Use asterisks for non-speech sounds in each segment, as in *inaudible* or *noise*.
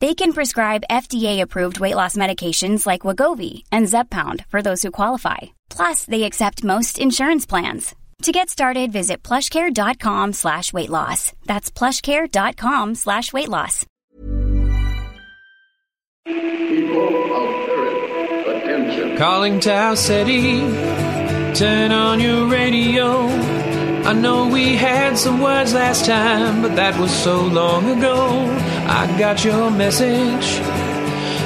They can prescribe FDA-approved weight loss medications like Wegovy and Zepbound for those who qualify. Plus, they accept most insurance plans. To get started, visit plushcare.com slash weight loss. That's plushcare.com slash weight loss. People of attention. Calling Tau City, turn on your radio. I know we had some words last time, but that was so long ago. I got your message.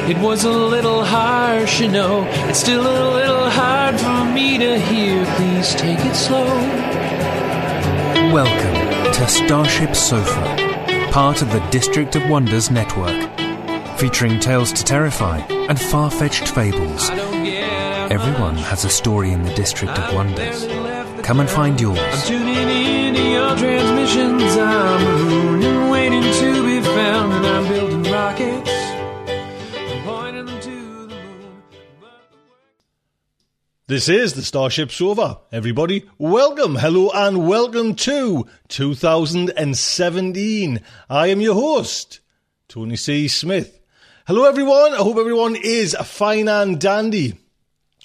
It was a little harsh, you know. It's still a little hard for me to hear. Please take it slow. Welcome to Starship Sofa, part of the District of Wonders network, featuring tales to terrify and far fetched fables. I don't get Everyone has a story in the District of Wonders. Come and find I'm yours. tuning in to your transmissions. I'm mooning, waiting to be found, and I'm building rockets. I'm pointing them to the moon. This is the Starship Sofa. Everybody, welcome, hello, and welcome to 2017. I am your host, Tony C. Smith. Hello, everyone. I hope everyone is fine and dandy.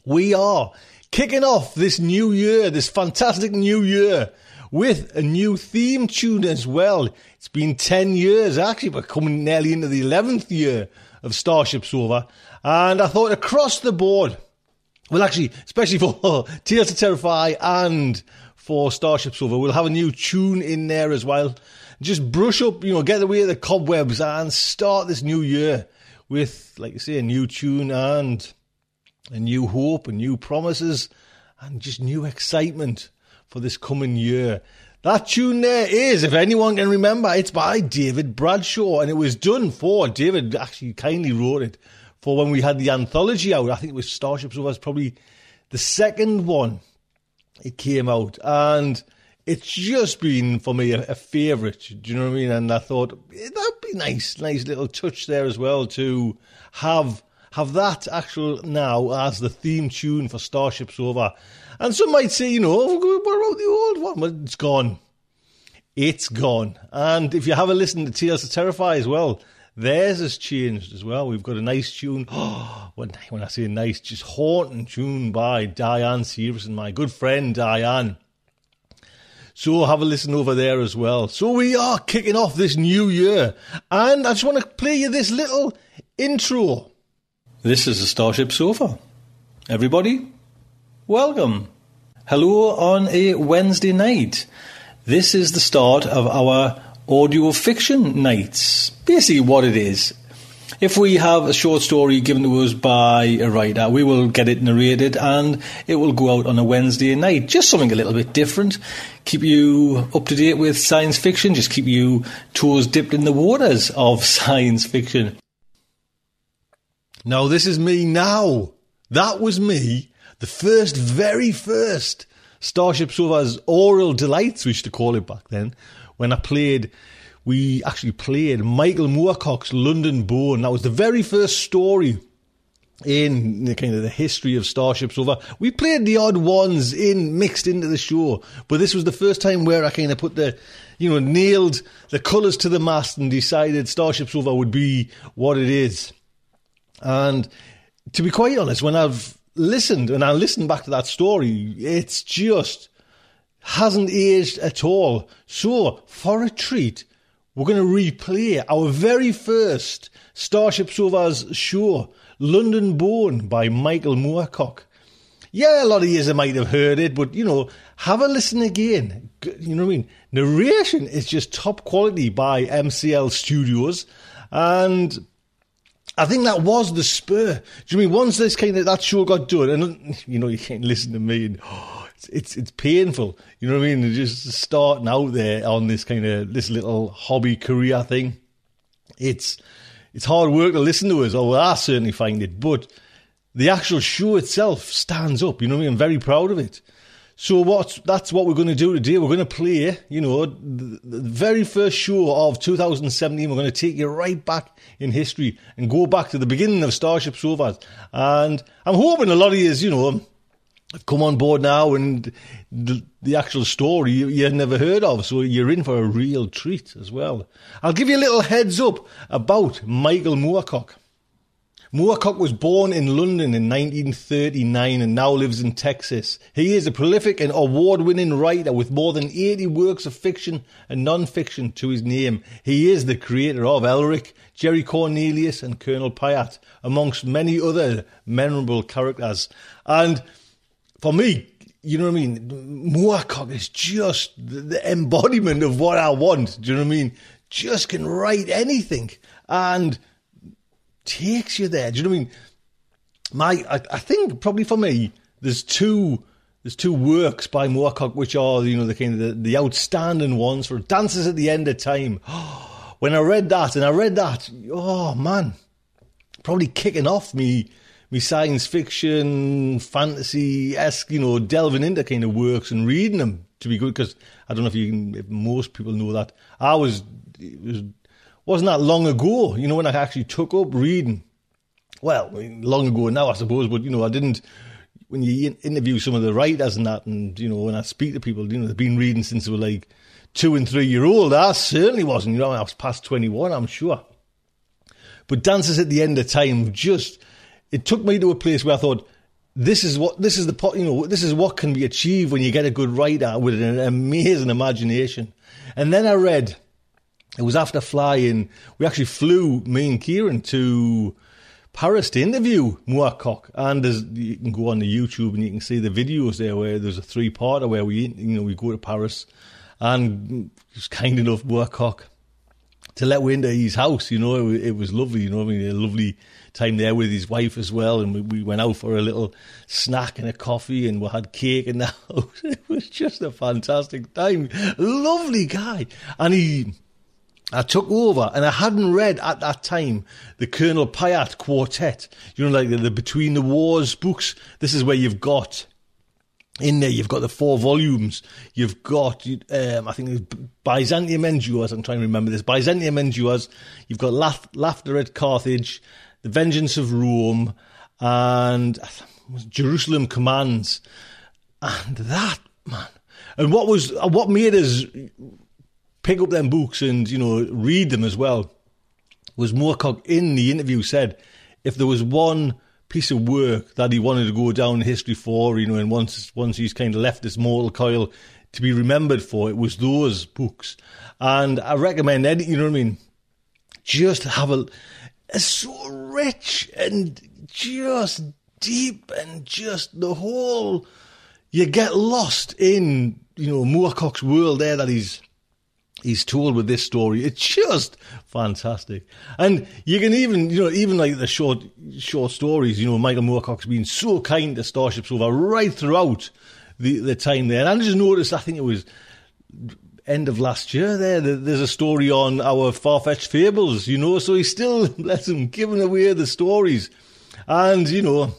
We are kicking off this new year, this fantastic new year, with a new theme tune as well. It's been 10 years, actually, we're coming nearly into the 11th year of Starship Sofa. And I thought across the board, well, actually, especially for *laughs* Tales to Terrify and for Starship Sofa, we'll have a new tune in there as well. Just brush up, you know, get away the cobwebs and start this new year with, like you say, a new tune and a new hope and new promises and just new excitement for this coming year. That tune there is, if anyone can remember, it's by David Bradshaw and it was done for, David actually kindly wrote it for when we had the anthology out. I think it was Starships was probably the second one it came out and it's just been for me a, a favourite. Do you know what I mean? And I thought eh, that'd be nice, nice little touch there as well to have have that actual now as the theme tune for Starship Sofa. And some might say, you know, "Oh, what about the old one? Well, it's gone. It's gone. And if you have a listen to Tales to Terrify as well, theirs has changed as well. We've got a nice tune. Oh, *gasps* when, when I say nice, just haunting tune by Diane Severson, my good friend Diane. So have a listen over there as well. So we are kicking off this new year. And I just want to play you this little intro. This is the Starship Sofa. Everybody, welcome. Hello on a Wednesday night. This is the start of our audio fiction nights. Basically, what it is. If we have a short story given to us by a writer, we will get it narrated and it will go out on a Wednesday night. Just something a little bit different. Keep you up to date with science fiction, just keep you toes dipped in the waters of *laughs* science fiction. Now, this is me now. That was me, the first, very first Starship Sofa's Oral Delights, we used to call it back then, when I played, we actually played Michael Moorcock's London Bone. That was the very first story in the kind of the history of Starship Sofa. We played the odd ones in mixed into the show, but this was the first time where I kind of put the, you know, nailed the colours to the mast and decided Starship Sofa would be what it is. And to be quite honest, when I've listened and I listened back to that story, it's just hasn't aged at all. So, for a treat, we're going to replay our very first Starship Sofa's show, London Bone by Michael Moorcock. Yeah, a lot of you might have heard it, but you know, have a listen again. You know what I mean? Narration is just top quality by MCL Studios, and I think that was the spur. Do you mean once this kind of that show got done, and you know you can't listen to me, and oh, *gasps* it's, it's it's painful. You know what I mean? Just starting out there on this kind of this little hobby career thing. It's it's hard work to listen to us, or well, I certainly find it, but the actual show itself stands up. You know what I mean? I'm very proud of it. So what? That's what we're going to do today. We're going to play, you know, the, the, very first show of 2017. We're going to take you right back in history and go back to the beginning of Starship Sofas. And I'm hoping a lot of you, you know, have come on board now and the, the actual story you, you never heard of. So you're in for a real treat as well. I'll give you a little heads up about Michael Moorcock. Moorcock was born in London in 1939 and now lives in Texas. He is a prolific and award winning writer with more than 80 works of fiction and non fiction to his name. He is the creator of Elric, Jerry Cornelius, and Colonel Pyat, amongst many other memorable characters. And for me, you know what I mean? Moorcock is just the embodiment of what I want. Do you know what I mean? Just can write anything. And takes you there. Do you know what I mean? My, I, I think probably for me, there's two there's two works by Moorcock which are you know the kind of the, the outstanding ones for Dancers at the End of Time. *gasps* when I read that and I read that, oh man, probably kicking off me me science fiction, fantasy esque, you know, delving into kind of works and reading them to be good because I don't know if you can, if most people know that I was was wasn't that long ago, you know, when I actually took up reading. Well, long ago now, I suppose, but, you know, I didn't. When you interview some of the writers and that, and, you know, when I speak to people, you know, they've been reading since they were like two and three year old. I certainly wasn't, you know, I was past 21, I'm sure. But Dancers at the End of Time just, it took me to a place where I thought, this is what this is the pot you know this is what can be achieved when you get a good writer with an amazing imagination. And then I read it was after flying. We actually flew me and Kieran to Paris to interview Moorcock, and you can go on the YouTube and you can see the videos there where there's a three-parter where we you know we go to Paris, and it was kind enough Moorcock to let we into his house. You know, it, it, was lovely. You know, I mean, a lovely time there with his wife as well, and we, we went out for a little snack and a coffee, and we had cake in the house. It was just a fantastic time. Lovely guy, and he I took over and I hadn't read at that time the Colonel Pyat quartet. You know, like the, the, Between the Wars books. This is where you've got in there, you've got the four volumes. You've got, um, I think, Byzantium Endures. I'm trying to remember this. Byzantium Endures. You've got Laugh- Laughter at Carthage, The Vengeance of Rome, and Jerusalem Commands. And that, man. And what was, what made us pick up them books and, you know, read them as well, was Moorcock in the interview said if there was one piece of work that he wanted to go down history for, you know, and once once he's kind of left this mortal coil to be remembered for, it was those books. And I recommend any, you know what I mean? Just have a, so rich and just deep and just the whole, you get lost in, you know, Moorcock's world there that he's he's told with this story. It's just fantastic. And you can even, you know, even like the short, short stories, you know, Michael Moorcock's been so kind to Starship Sofa right throughout the, the time there. And I just noticed, I think it was end of last year there, there's a story on our far-fetched fables, you know, so he's still *laughs* lets him giving away the stories. And, you know,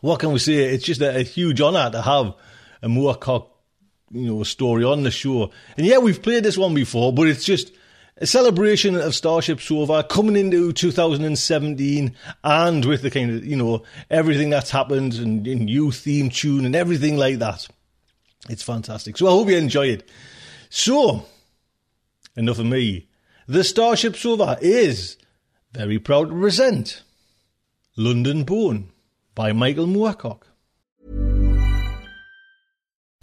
what can we say? It's just a, a huge honour to have a Moorcock you know, a story on the show. And yeah, we've played this one before, but it's just a celebration of Starship Sofa coming into 2017 and with the kind of, you know, everything that's happened and, new theme tune and everything like that. It's fantastic. So I hope you enjoy it. So, enough of me. The Starship Sofa is very proud to present London Bone by Michael Moorcock.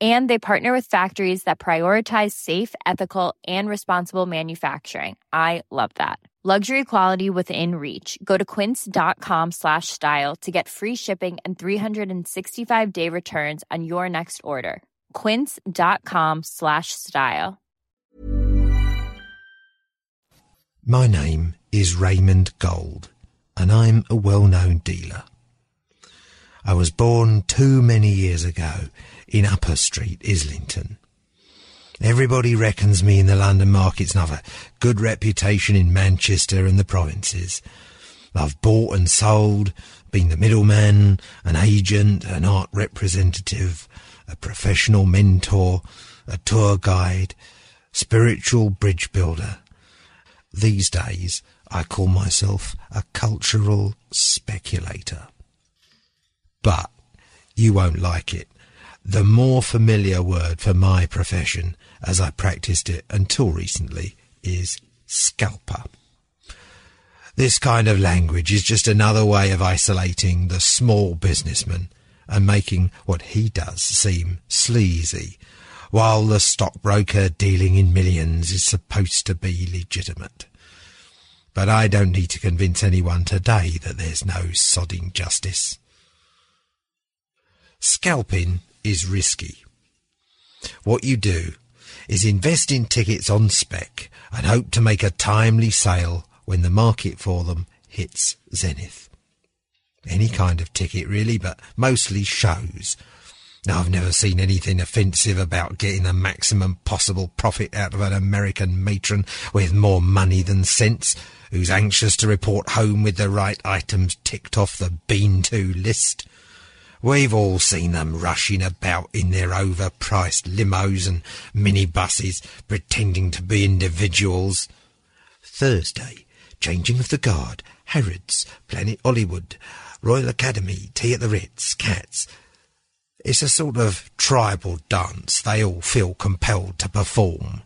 And they partner with factories that prioritize safe, ethical, and responsible manufacturing. I love that. Luxury quality within reach. Go to quince.com slash style to get free shipping and 365 day returns on your next order. Quince.com slash style. My name is Raymond Gold, and I'm a well known dealer. I was born too many years ago in Upper Street, Islington. Everybody reckons me in the London markets and I've a good reputation in Manchester and the provinces. I've bought and sold, been the middleman, an agent, an art representative, a professional mentor, a tour guide, spiritual bridge builder. These days, I call myself a cultural speculator. But you won't like it. The more familiar word for my profession, as I practiced it until recently, is scalper. This kind of language is just another way of isolating the small businessman and making what he does seem sleazy, while the stockbroker dealing in millions is supposed to be legitimate. But I don't need to convince anyone today that there's no sodding justice. Scalping is risky. What you do is invest in tickets on spec and hope to make a timely sale when the market for them hits zenith. Any kind of ticket really, but mostly shows. Now I've never seen anything offensive about getting the maximum possible profit out of an American matron with more money than sense, who's anxious to report home with the right items ticked off the been to list. We've all seen them rushing about in their overpriced limos and minibuses, pretending to be individuals. Thursday, changing of the guard, Harrods, Planet Hollywood, Royal Academy, Tea at the Ritz, Cats. It's a sort of tribal dance they all feel compelled to perform.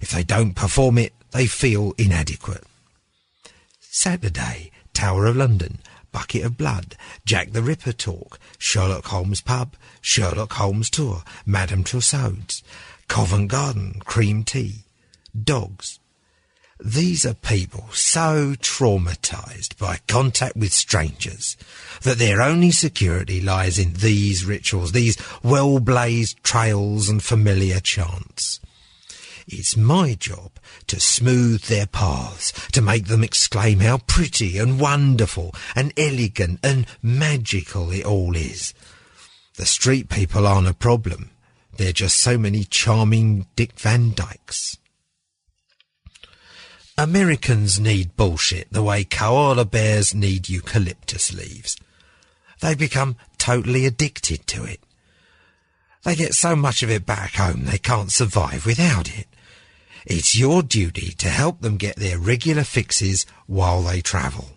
If they don't perform it, they feel inadequate. Saturday, Tower of London, Bucket of Blood, Jack the Ripper talk, Sherlock Holmes pub, Sherlock Holmes tour, Madame Tussauds, Covent Garden, cream tea, dogs. These are people so traumatized by contact with strangers that their only security lies in these rituals, these well blazed trails and familiar chants. It's my job to smooth their paths, to make them exclaim how pretty and wonderful and elegant and magical it all is. The street people aren't a problem. They're just so many charming Dick Van Dykes. Americans need bullshit the way koala bears need eucalyptus leaves. They become totally addicted to it. They get so much of it back home they can't survive without it. It's your duty to help them get their regular fixes while they travel.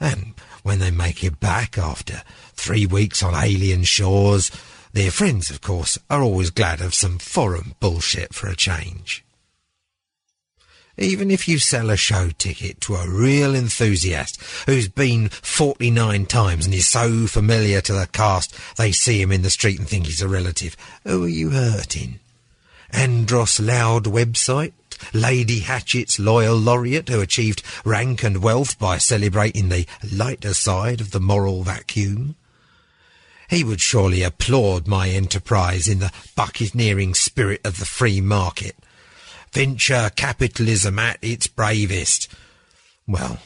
And when they make it back after three weeks on alien shores, their friends, of course, are always glad of some foreign bullshit for a change. Even if you sell a show ticket to a real enthusiast who's been 49 times and is so familiar to the cast they see him in the street and think he's a relative, who are you hurting? Andrew Lloyd Webber? Lady Hatchet's loyal laureate who achieved rank and wealth by celebrating the lighter side of the moral vacuum? He would surely applaud my enterprise in the buccaneering spirit of the free market venture capitalism at its bravest. Well,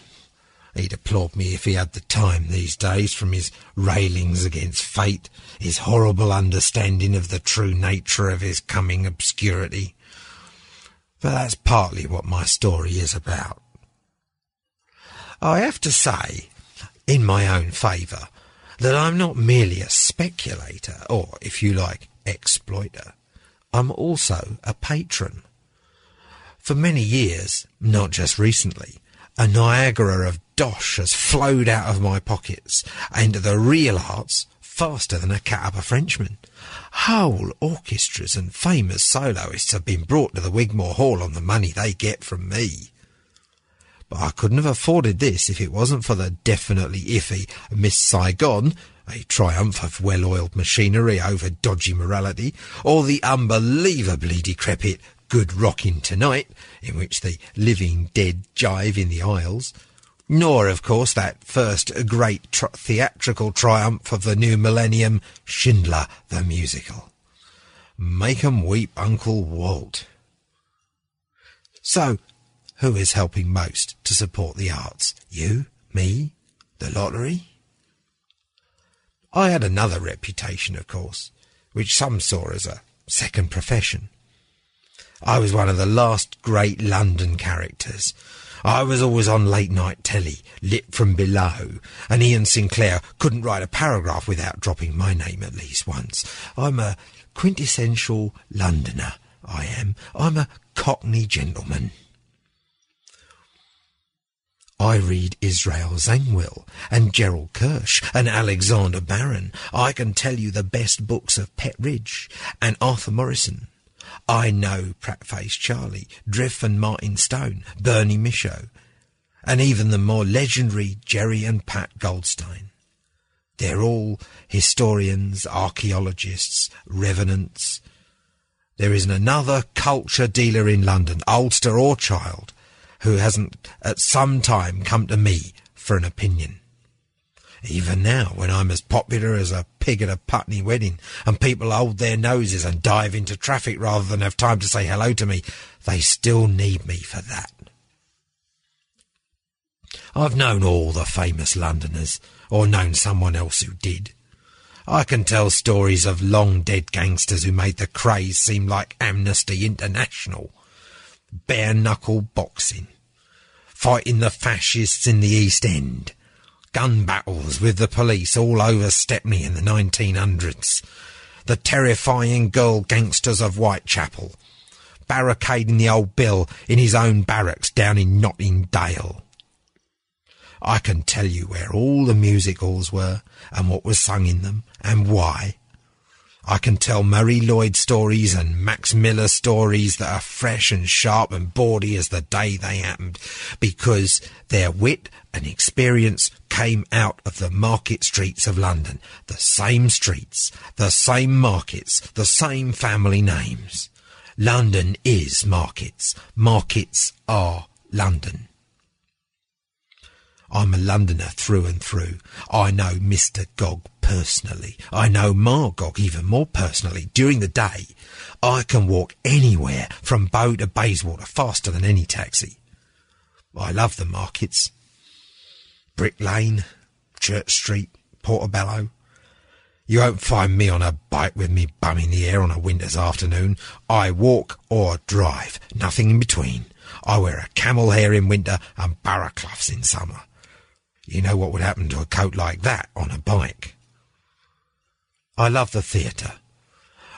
he'd applaud me if he had the time these days from his railings against fate, his horrible understanding of the true nature of his coming obscurity. But that's partly what my story is about. I have to say, in my own favour, that I'm not merely a speculator, or, if you like, exploiter. I'm also a patron. For many years, not just recently, a Niagara of dosh has flowed out of my pockets into the real arts faster than a cat up a Frenchman. Whole orchestras and famous soloists have been brought to the Wigmore Hall on the money they get from me. But I couldn't have afforded this if it wasn't for the definitely iffy Miss Saigon, a triumph of well-oiled machinery over dodgy morality, or the unbelievably decrepit Good Rockin' Tonight, in which the living dead jive in the aisles, nor, of course, that first great tr- theatrical triumph of the new millennium, Schindler the Musical. Make 'em weep, Uncle Walt. So, who is helping most to support the arts? You? Me? The lottery? I had another reputation, of course, which some saw as a second profession. I was one of the last great London characters. I was always on late night telly, lit from below, and Iain Sinclair couldn't write a paragraph without dropping my name at least once. I'm a quintessential Londoner, I am. I'm a Cockney gentleman. I read Israel Zangwill and Gerald Kersh and Alexander Baron. I can tell you the best books of Pett Ridge and Arthur Morrison. I know Pratt-Face Charlie, Driff and Martin Stone, Bernie Michaud, and even the more legendary Jerry and Pat Goldstein. They're all historians, archaeologists, revenants. There isn't another culture dealer in London, oldster or child, who hasn't at some time come to me for an opinion. Even now, when I'm as popular as a pig at a Putney wedding, and people hold their noses and dive into traffic rather than have time to say hello to me, they still need me for that. I've known all the famous Londoners, or known someone else who did. I can tell stories of long dead gangsters who made the Krays seem like Amnesty International. Bare knuckle boxing. Fighting the fascists in the East End gun battles with the police all over Stepney in the 1900s, the terrifying girl gangsters of Whitechapel, barricading the old Bill in his own barracks down in Notting Dale. I can tell you where all the music halls were and what was sung in them and why. I can tell Marie Lloyd stories and Max Miller stories that are fresh and sharp and bawdy as the day they happened, because their wit and experience came out of the market streets of London. The same streets, the same markets, the same family names. London is markets. Markets are London. I'm a Londoner through and through. I know Mr. Gog personally. I know Magog even more personally. During the day, I can walk anywhere from Bow to Bayswater faster than any taxi. I love the markets. Brick Lane, Church Street, Portobello. You won't find me on a bike with me bum in the air on a winter's afternoon. I walk or drive, nothing in between. I wear a camel hair in winter and barracloths in summer. You know what would happen to a coat like that on a bike. I love the theatre.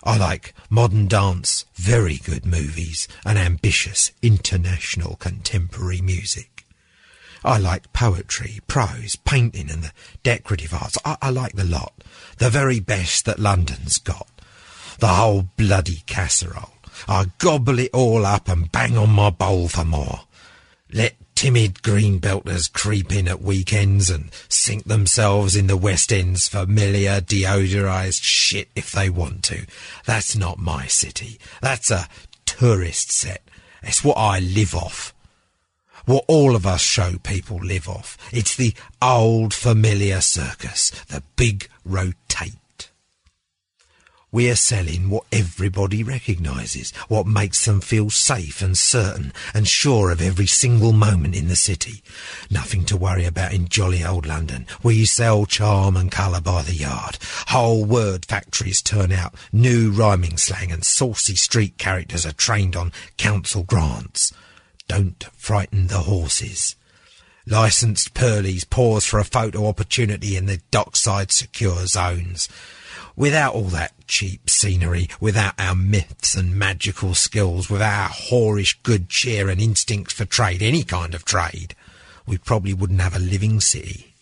I like modern dance, very good movies, and ambitious international contemporary music. I like poetry, prose, painting, and the decorative arts. I, I like the lot. The very best that London's got. The whole bloody casserole. I gobble it all up and bang on my bowl for more. Let timid green belters creep in at weekends and sink themselves in the West End's familiar deodorized shit if they want to. That's not my city. That's a tourist set. It's what I live off. What all of us show people live off. It's the old familiar circus, the big rotate. We're selling what everybody recognises, what makes them feel safe and certain and sure of every single moment in the city. Nothing to worry about in jolly old London. We sell charm and colour by the yard. Whole word factories turn out new rhyming slang and saucy street characters are trained on council grants. Don't frighten the horses. Licensed pearlies pause for a photo opportunity in the dockside secure zones. Without all that cheap scenery, without our myths and magical skills, without our whorish good cheer and instincts for trade, any kind of trade, we probably wouldn't have a living city.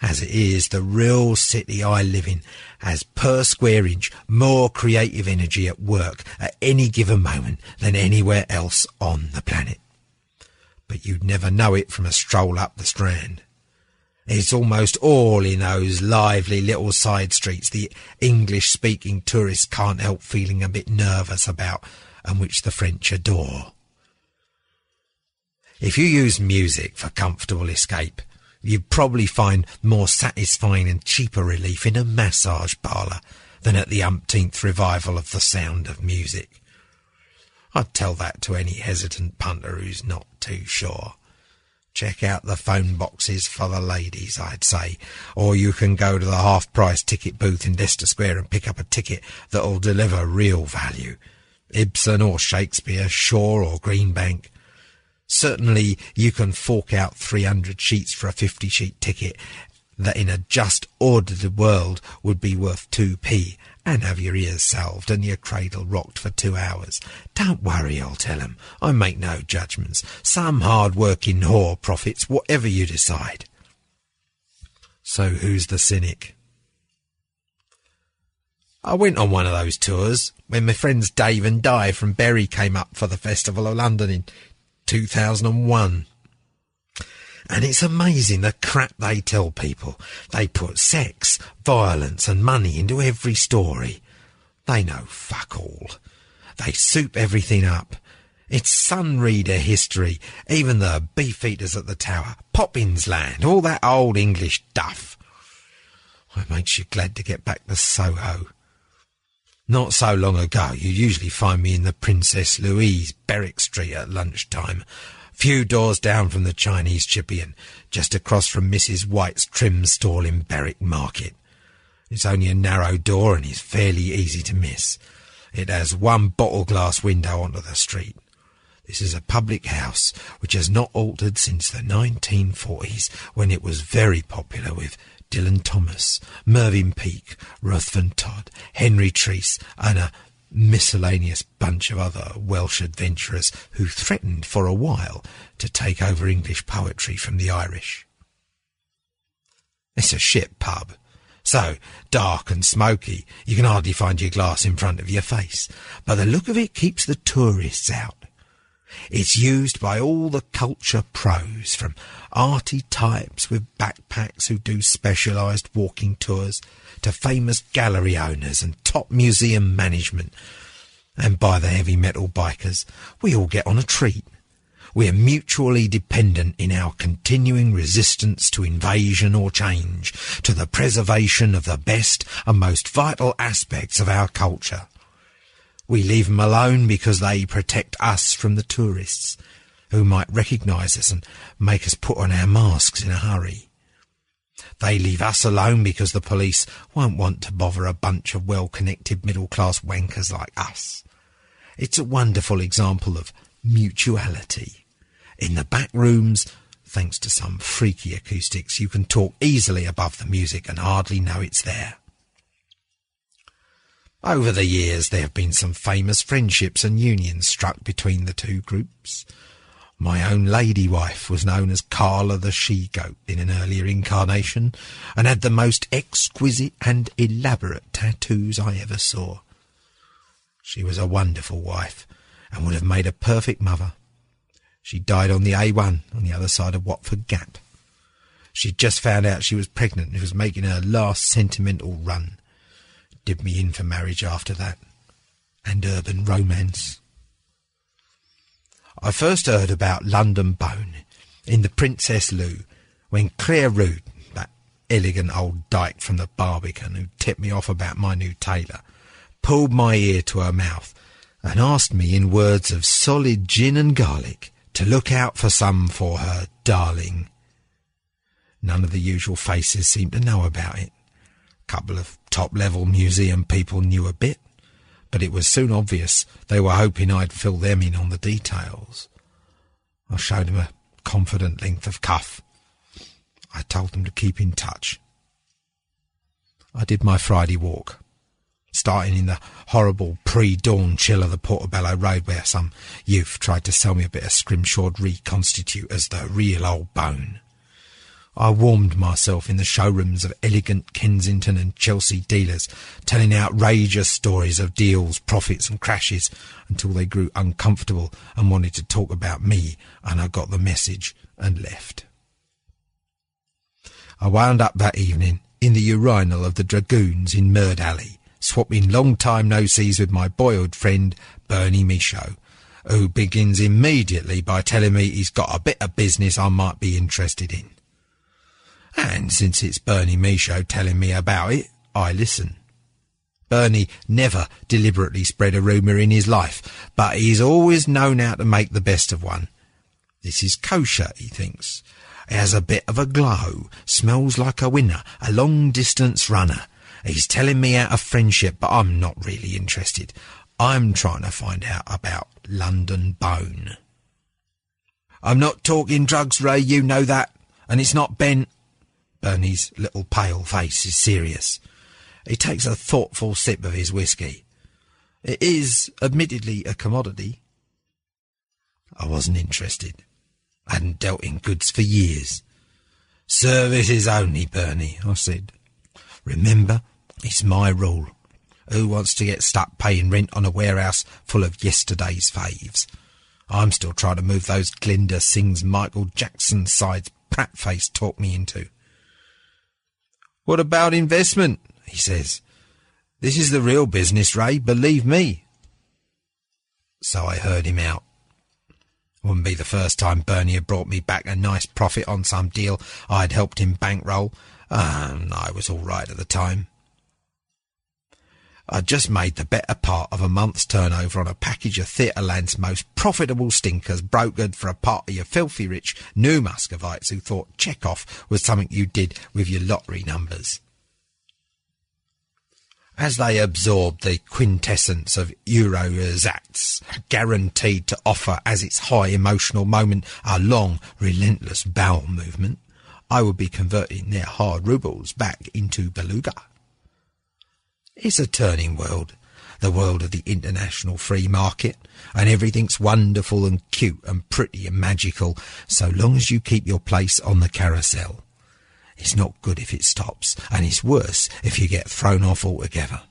As it is, the real city I live in has per square inch more creative energy at work at any given moment than anywhere else on the planet. But you'd never know it from a stroll up the Strand. It's almost all in those lively little side streets the English speaking tourists can't help feeling a bit nervous about and which the French adore. If you use music for comfortable escape, you'd probably find more satisfying and cheaper relief in a massage parlour than at the umpteenth revival of the sound of music. I'd tell that to any hesitant punter who's not too sure. Check out the phone boxes for the ladies, I'd say. Or you can go to the half price ticket booth in Leicester Square and pick up a ticket that'll deliver real value. Ibsen or Shakespeare, Shaw or Greenbank. Certainly you can fork out 300 sheets for a 50 sheet ticket that in a just ordered world would be worth 2p and have your ears salved and your cradle rocked for two hours. Don't worry, I'll tell 'em. I make no judgments. Some hard-working whore profits whatever you decide. So who's the cynic? I went on one of those tours when my friends Dave and Di from Berry came up for the Festival of London in 2001. And it's amazing the crap they tell people. They put sex, violence and money into every story. They know fuck all. They soup everything up. It's Sun Reader history, even the beefeaters at the tower, Poppins Land, all that old English duff. It makes you glad to get back to Soho. Not so long ago, you'd usually find me in the Princess Louise, Berwick Street at lunchtime, few doors down from the Chinese chippy and just across from Mrs. White's trim stall in Berwick Market. It's only a narrow door and is fairly easy to miss. It has one bottle glass window onto the street. This is a public house which has not altered since the 1940s when it was very popular with Dylan Thomas, Mervyn Peake, Ruthven Todd, Henry Treece and a miscellaneous bunch of other Welsh adventurers who threatened for a while to take over English poetry from the Irish. It's a ship pub. So dark and smoky, you can hardly find your glass in front of your face. But the look of it keeps the tourists out. It's used by all the culture pros, from arty types with backpacks who do specialised walking tours, to famous gallery owners and top museum management, and by the heavy metal bikers. We all get on a treat. We're mutually dependent in our continuing resistance to invasion or change, to the preservation of the best and most vital aspects of our culture. We leave them alone because they protect us from the tourists who might recognise us and make us put on our masks in a hurry. They leave us alone because the police won't want to bother a bunch of well-connected middle-class wankers like us. It's a wonderful example of mutuality. In the back rooms, thanks to some freaky acoustics, you can talk easily above the music and hardly know it's there. Over the years, there have been some famous friendships and unions struck between the two groups. My own lady wife was known as Carla the she-goat in an earlier incarnation, and had the most exquisite and elaborate tattoos I ever saw. She was a wonderful wife, and would have made a perfect mother. She died on the A1 on the other side of Watford Gap. She'd just found out she was pregnant and was making her last sentimental run. Did me in for marriage after that. And urban romance. I first heard about London Bone in the Princess Lou when Claire Root, that elegant old dyke from the Barbican who tipped me off about my new tailor, pulled my ear to her mouth and asked me in words of solid gin and garlic to look out for some for her darling. None of the usual faces seemed to know about it. A couple of top-level museum people knew a bit, but it was soon obvious they were hoping I'd fill them in on the details. I showed them a confident length of cuff. I told them to keep in touch. I did my Friday walk, starting in the horrible pre-dawn chill of the Portobello Road where some youth tried to sell me a bit of scrimshawed reconstitute as the real old bone. I warmed myself in the showrooms of elegant Kensington and Chelsea dealers, telling outrageous stories of deals, profits, and crashes until they grew uncomfortable and wanted to talk about me, and I got the message and left. I wound up that evening in the urinal of the Dragoons in Murd Alley, swapping long time no sees with my boyhood friend Bernie Michaud, who begins immediately by telling me he's got a bit of business I might be interested in. And since it's Bernie Michaud telling me about it, I listen. Bernie never deliberately spread a rumour in his life, but he's always known how to make the best of one. This is kosher, he thinks. It has a bit of a glow, smells like a winner, a long distance runner. He's telling me out of friendship, but I'm not really interested. I'm trying to find out about London Bone. I'm not talking drugs, Ray, you know that. And it's not bent. Bernie's little pale face is serious. He takes a thoughtful sip of his whisky. It is, admittedly, a commodity. I wasn't interested. I hadn't dealt in goods for years. Services only, Bernie, I said. Remember, it's my rule. Who wants to get stuck paying rent on a warehouse full of yesterday's faves? I'm still trying to move those Glinda sings Michael Jackson sides Pratt face talk me into. What about investment? he says. This is the real business, Ray, believe me. So I heard him out. Wouldn't be the first time Bernie had brought me back a nice profit on some deal I'd helped him bankroll, and I was all right at the time. I'd just made the better part of a month's turnover on a package of Theatreland's most profitable stinkers brokered for a party of filthy rich new Muscovites who thought Chekhov was something you did with your lottery numbers. As they absorbed the quintessence of Eurozats, guaranteed to offer as its high emotional moment a long, relentless bowel movement, I would be converting their hard rubles back into beluga. It's a turning world, the world of the international free market, and everything's wonderful and cute and pretty and magical so long as you keep your place on the carousel. It's not good if it stops, and it's worse if you get thrown off altogether.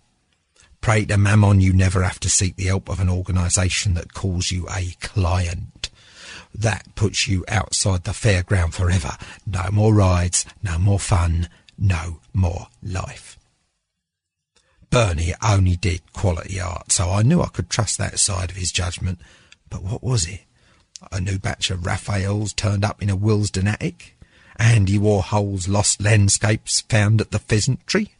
Pray to Mammon you never have to seek the help of an organisation that calls you a client. That puts you outside the fairground forever. No more rides, no more fun, no more life. Bernie only did quality art, so I knew I could trust that side of his judgment. But what was it? A new batch of Raphaels turned up in a Willesden attic? And andy Warhol's lost landscapes found at the pheasant tree?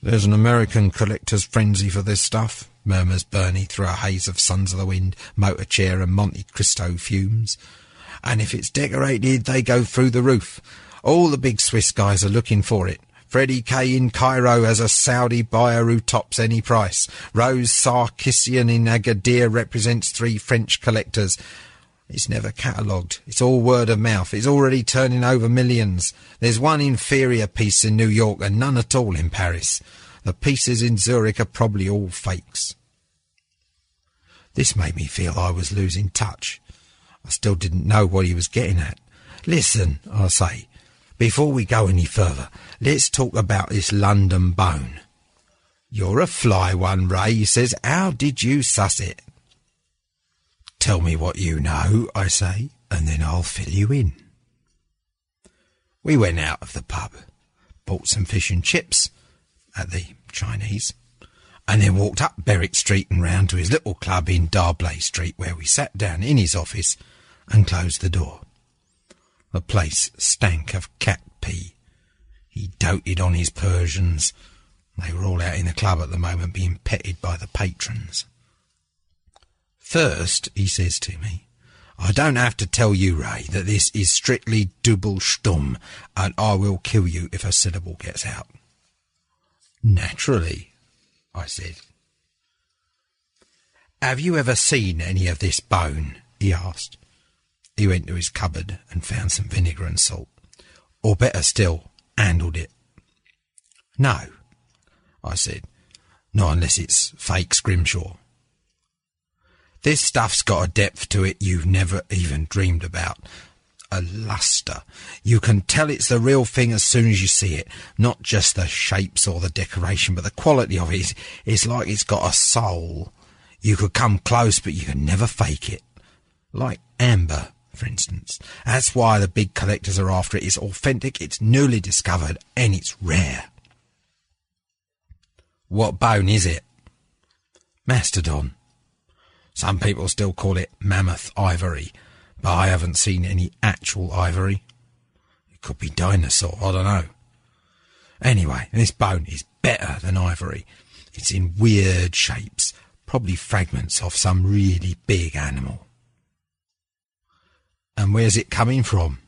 There's an American collector's frenzy for this stuff, murmurs Bernie through a haze of Sons of the Wind, motor chair and Monte Cristo fumes. And if it's decorated, they go through the roof. All the big Swiss guys are looking for it. Freddie K in Cairo as a Saudi buyer who tops any price. Rose Sarkissian in Agadir represents three French collectors. It's never catalogued. It's all word of mouth. It's already turning over millions. There's one inferior piece in New York and none at all in Paris. The pieces in Zurich are probably all fakes. This made me feel I was losing touch. I still didn't know what he was getting at. Listen, I say, before we go any further, let's talk about this London bone. You're a fly one, Ray, he says. How did you suss it? Tell me what you know, I say, and then I'll fill you in. We went out of the pub, bought some fish and chips at the Chinese, and then walked up Berwick Street and round to his little club in D'Arblay Street, where we sat down in his office and closed the door. The place stank of cat pee. He doted on his Persians. They were all out in the club at the moment being petted by the patrons. First, he says to me, I don't have to tell you, Ray, that this is strictly double stum, and I will kill you if a syllable gets out. Naturally, I said. Have you ever seen any of this bone? he asked. He went to his cupboard and found some vinegar and salt. Or better still, handled it. No, I said. Not unless it's fake scrimshaw. This stuff's got a depth to it you've never even dreamed about. A luster. You can tell it's the real thing as soon as you see it. Not just the shapes or the decoration, but the quality of it. It's like it's got a soul. You could come close, but you can never fake it. Like amber, for instance. That's why the big collectors are after it. It's authentic, it's newly discovered, and it's rare. What bone is it? Mastodon. Some people still call it mammoth ivory, but I haven't seen any actual ivory. It could be dinosaur, I don't know. Anyway, this bone is better than ivory. It's in weird shapes, probably fragments of some really big animal. And where's it coming from?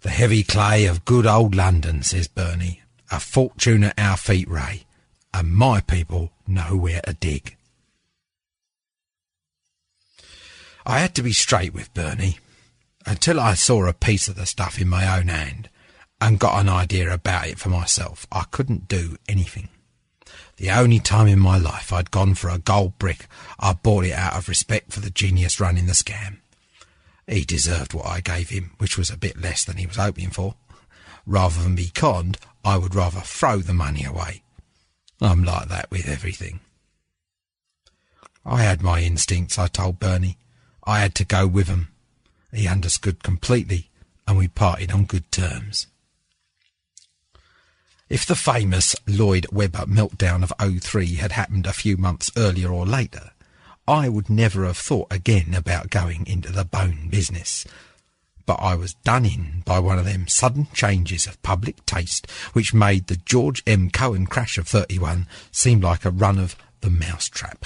The heavy clay of good old London, says Bernie. A fortune at our feet, Ray, and my people know where to dig. I had to be straight with Bernie until I saw a piece of the stuff in my own hand and got an idea about it for myself. I couldn't do anything. The only time in my life I'd gone for a gold brick, I bought it out of respect for the genius running the scam. He deserved what I gave him, which was a bit less than he was hoping for. Rather than be conned, I would rather throw the money away. I'm like that with everything. I had my instincts, I told Bernie. I had to go with 'em. He understood completely, and we parted on good terms. If the famous Lloyd Webber meltdown of 03 had happened a few months earlier or later, I would never have thought again about going into the bone business. But I was done in by one of them sudden changes of public taste which made the George M. Cohan crash of 31 seem like a run of the mousetrap.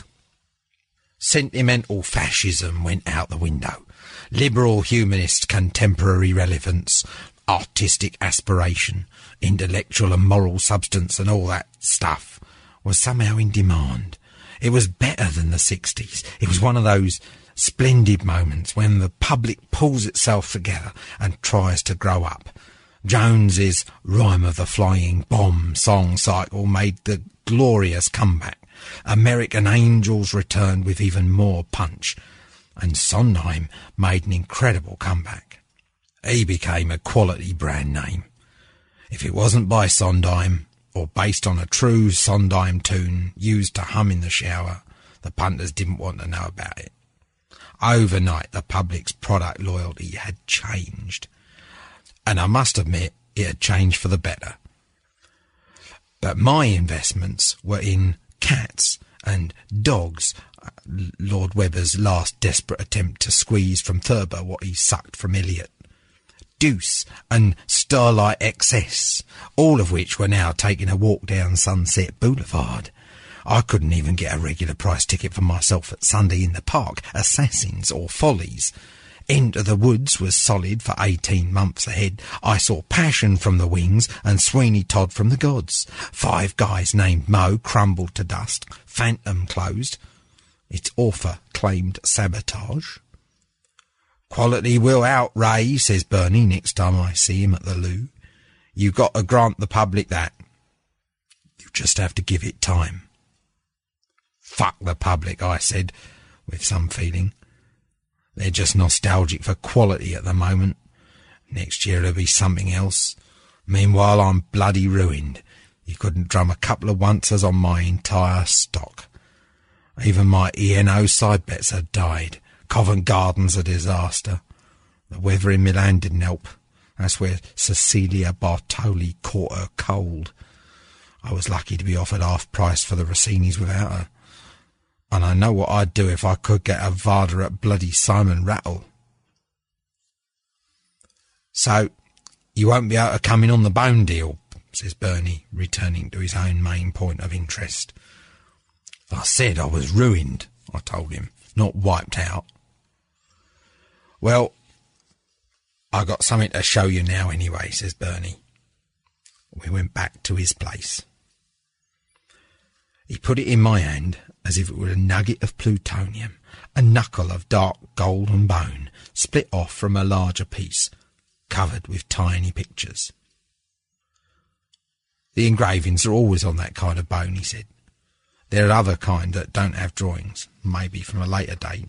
Sentimental fascism went out the window. Liberal humanist contemporary relevance, artistic aspiration, intellectual and moral substance and all that stuff was somehow in demand. It was better than the 60s. It was one of those splendid moments when the public pulls itself together and tries to grow up. Jones's Rhyme of the Flying Bomb song cycle made the glorious comeback. American Angels returned with even more punch, and Sondheim made an incredible comeback. He became a quality brand name. If it wasn't by Sondheim, or based on a true Sondheim tune used to hum in the shower, the punters didn't want to know about it. Overnight, the public's product loyalty had changed. And I must admit, it had changed for the better. But my investments were in cats and dogs. Uh, Lloyd Webber's last desperate attempt to squeeze from Thurber what he sucked from Eliot. Deuce and Starlight XS, all of which were now taking a walk down Sunset Boulevard. I couldn't even get a regular price ticket for myself at Sunday in the Park, Assassins or Follies. Into the Woods was solid for 18 months ahead. I saw Passion from the Wings and Sweeney Todd from the Gods. Five Guys Named Moe crumbled to dust. Phantom closed. Its author claimed sabotage. Quality will out, Ray, says Bernie next time I see him at the loo. You've got to grant the public that. You just have to give it time. Fuck the public, I said, with some feeling. They're just nostalgic for quality at the moment. Next year it'll be something else. Meanwhile, I'm bloody ruined. You couldn't drum a couple of onces on my entire stock. Even my ENO side bets have died. Covent Garden's a disaster. The weather in Milan didn't help. That's where Cecilia Bartoli caught her cold. I was lucky to be offered half price for the Rossinis without her. And I know what I'd do if I could get a Vada at bloody Simon Rattle. So, you won't be able to come in on the bone deal, says Bernie, returning to his own main point of interest. I said I was ruined, I told him, not wiped out. Well, I got something to show you now anyway, says Bernie. We went back to his place. He put it in my hand as if it were a nugget of plutonium, a knuckle of dark golden bone, split off from a larger piece, covered with tiny pictures. The engravings are always on that kind of bone, he said. There are other kind that don't have drawings, maybe from a later date.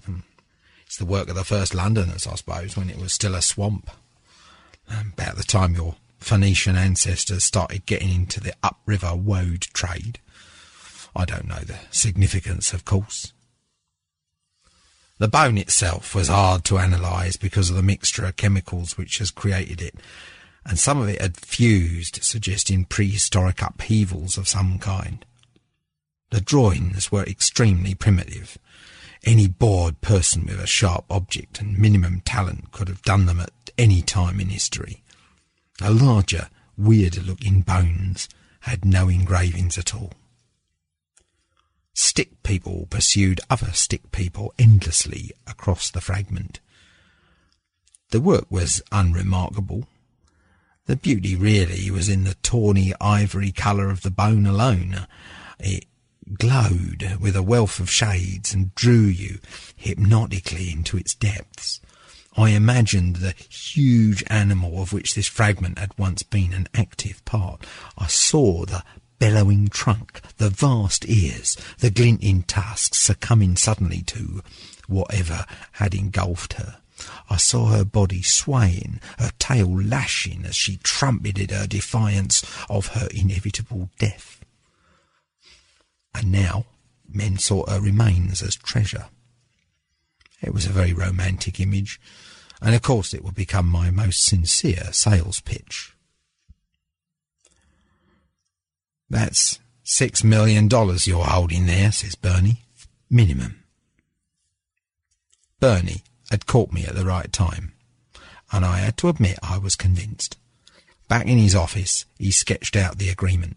It's the work of the first Londoners, I suppose, when it was still a swamp. Um, About the time your Phoenician ancestors started getting into the upriver woad trade. I don't know the significance, of course. The bone itself was hard to analyse because of the mixture of chemicals which has created it, and some of it had fused, suggesting prehistoric upheavals of some kind. The drawings were extremely primitive. Any bored person with a sharp object and minimum talent could have done them at any time in history. The larger, weirder looking bones had no engravings at all. Stick people pursued other stick people endlessly across the fragment. The work was unremarkable. The beauty really was in the tawny ivory colour of the bone alone. It glowed with a wealth of shades and drew you hypnotically into its depths. I imagined the huge animal of which this fragment had once been an active part. I saw the bellowing trunk, the vast ears, the glinting tusks succumbing suddenly to whatever had engulfed her. I saw her body swaying, her tail lashing as she trumpeted her defiance of her inevitable death. And now men sought her uh, remains as treasure. It was a very romantic image, and of course it would become my most sincere sales pitch. That's six million dollars you're holding there, says Bernie. Minimum. Bernie had caught me at the right time, and I had to admit I was convinced. Back in his office, he sketched out the agreement.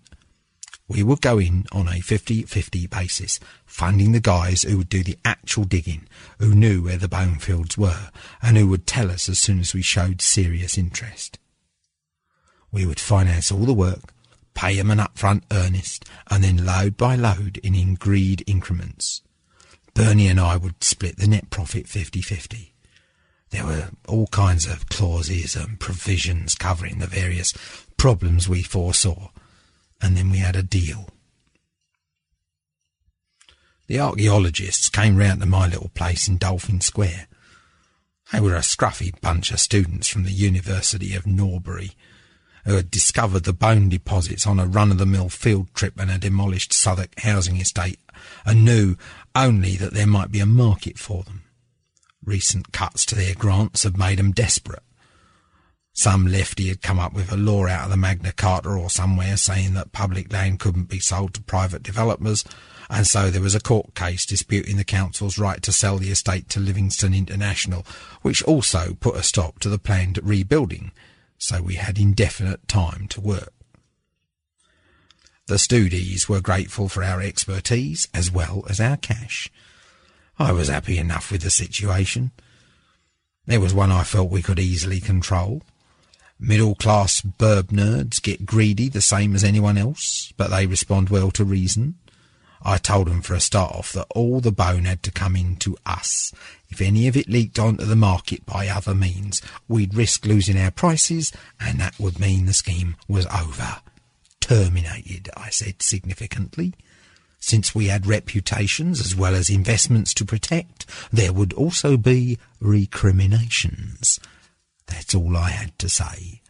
We would go in on a 50-50 basis, finding the guys who would do the actual digging, who knew where the bone fields were, and who would tell us as soon as we showed serious interest. We would finance all the work, pay 'em an upfront earnest, and then load by load in agreed increments. Bernie and I would split the net profit 50-50. There were all kinds of clauses and provisions covering the various problems we foresaw, and then we had a deal. The archaeologists came round to my little place in Dolphin Square. They were a scruffy bunch of students from the University of Norbury who had discovered the bone deposits on a run-of-the-mill field trip in a demolished Southwark housing estate and knew only that there might be a market for them. Recent cuts to their grants had made them desperate. Some lefty had come up with a law out of the Magna Carta or somewhere saying that public land couldn't be sold to private developers, and so there was a court case disputing the council's right to sell the estate to Livingston International, which also put a stop to the planned rebuilding, so we had indefinite time to work. The Studies were grateful for our expertise as well as our cash. I was happy enough with the situation. There was one I felt we could easily control. Middle class burb nerds get greedy the same as anyone else, but they respond well to reason. I told them for a start off that all the bone had to come in to us. If any of it leaked onto the market by other means, we'd risk losing our prices, and that would mean the scheme was over. Terminated, I said significantly. Since we had reputations as well as investments to protect, there would also be recriminations. That's all I had to say.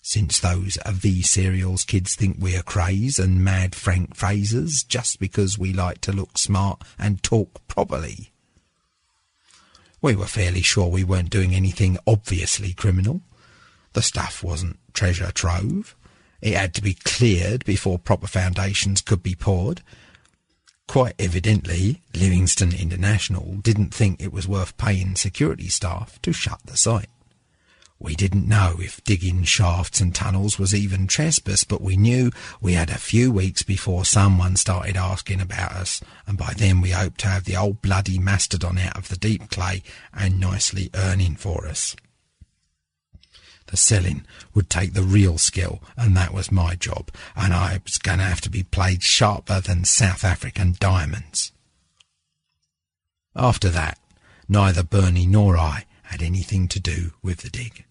Since those V serials kids think we're Krays and mad Frank Frasers just because we like to look smart and talk properly. We were fairly sure we weren't doing anything obviously criminal. The stuff wasn't treasure trove. It had to be cleared before proper foundations could be poured. Quite evidently, Livingston International didn't think it was worth paying security staff to shut the site. We didn't know if digging shafts and tunnels was even trespass, but we knew we had a few weeks before someone started asking about us, and by then we hoped to have the old bloody mastodon out of the deep clay and nicely earning for us. The selling would take the real skill, and that was my job, and I was going to have to be played sharper than South African diamonds. After that, neither Bernie nor I had anything to do with the dig.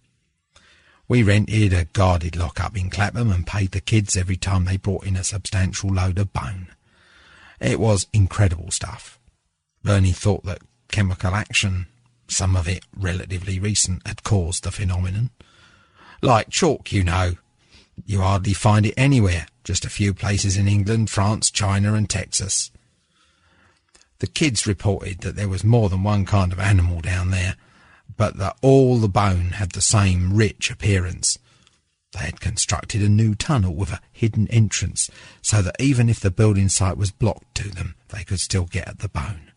We rented a guarded lock-up in Clapham and paid the kids every time they brought in a substantial load of bone. It was incredible stuff. Bernie thought that chemical action, some of it relatively recent, had caused the phenomenon. Like chalk, you know. You hardly find it anywhere, just a few places in England, France, China and Texas. The kids reported that there was more than one kind of animal down there, but that all the bone had the same rich appearance. They had constructed a new tunnel with a hidden entrance, so that even if the building site was blocked to them, they could still get at the bone.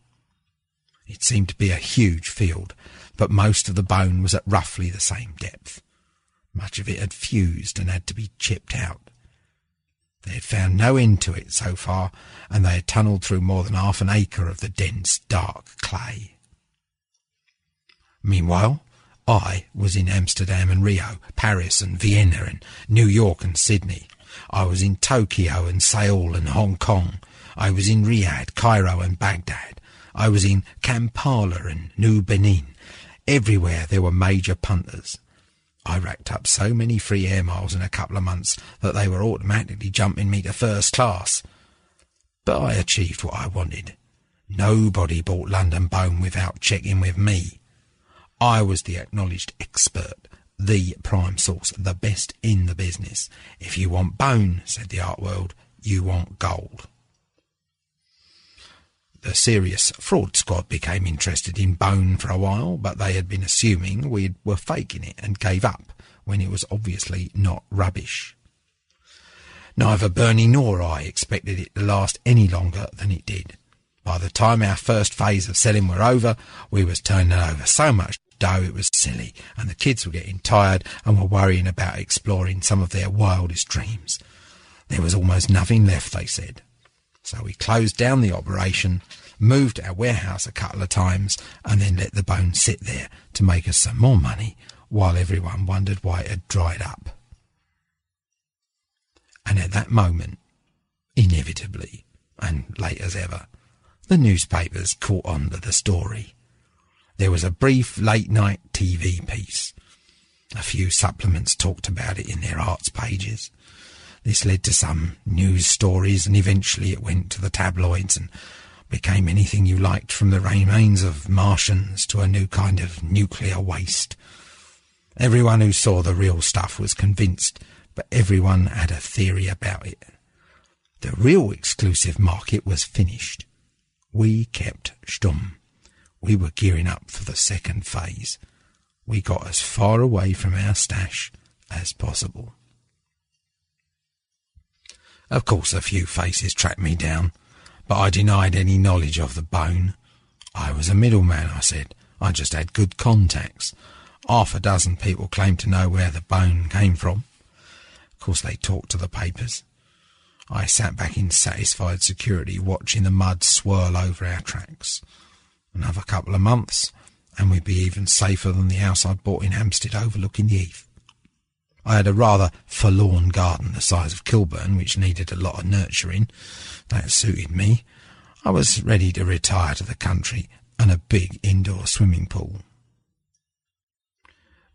It seemed to be a huge field, but most of the bone was at roughly the same depth. Much of it had fused and had to be chipped out. They had found no end to it so far, and they had tunnelled through more than half an acre of the dense, dark clay. Meanwhile, I was in Amsterdam and Rio, Paris and Vienna and New York and Sydney. I was in Tokyo and Seoul and Hong Kong. I was in Riyadh, Cairo and Baghdad. I was in Kampala and New Benin. Everywhere there were major punters. I racked up so many free air miles in a couple of months that they were automatically jumping me to first class. But I achieved what I wanted. Nobody bought London Bone without checking with me. I was the acknowledged expert, the prime source, the best in the business. If you want bone, said the art world, you want gold. The serious fraud squad became interested in bone for a while, but they had been assuming we were faking it and gave up when it was obviously not rubbish. Neither Bernie nor I expected it to last any longer than it did. By the time our first phase of selling were over, we was turning over so much dough it was silly, and the kids were getting tired and were worrying about exploring some of their wildest dreams. There was almost nothing left, they said. So we closed down the operation, moved our warehouse a couple of times, and then let the bone sit there to make us some more money while everyone wondered why it had dried up. And at that moment, inevitably, and late as ever, the newspapers caught on to the story. There was a brief late night TV piece. A few supplements talked about it in their arts pages. This led to some news stories, and eventually it went to the tabloids and became anything you liked from the remains of Martians to a new kind of nuclear waste. Everyone who saw the real stuff was convinced, but everyone had a theory about it. The real exclusive market was finished. We kept stum. We were gearing up for the second phase. We got as far away from our stash as possible. Of course, a few faces tracked me down, but I denied any knowledge of the bone. I was a middleman, I said. I just had good contacts. Half a dozen people claimed to know where the bone came from. Of course, they talked to the papers. I sat back in satisfied security, watching the mud swirl over our tracks. Another couple of months, and we'd be even safer than the house I'd bought in Hampstead overlooking the heath. I had a rather forlorn garden the size of Kilburn, which needed a lot of nurturing. That suited me. I was ready to retire to the country and a big indoor swimming pool.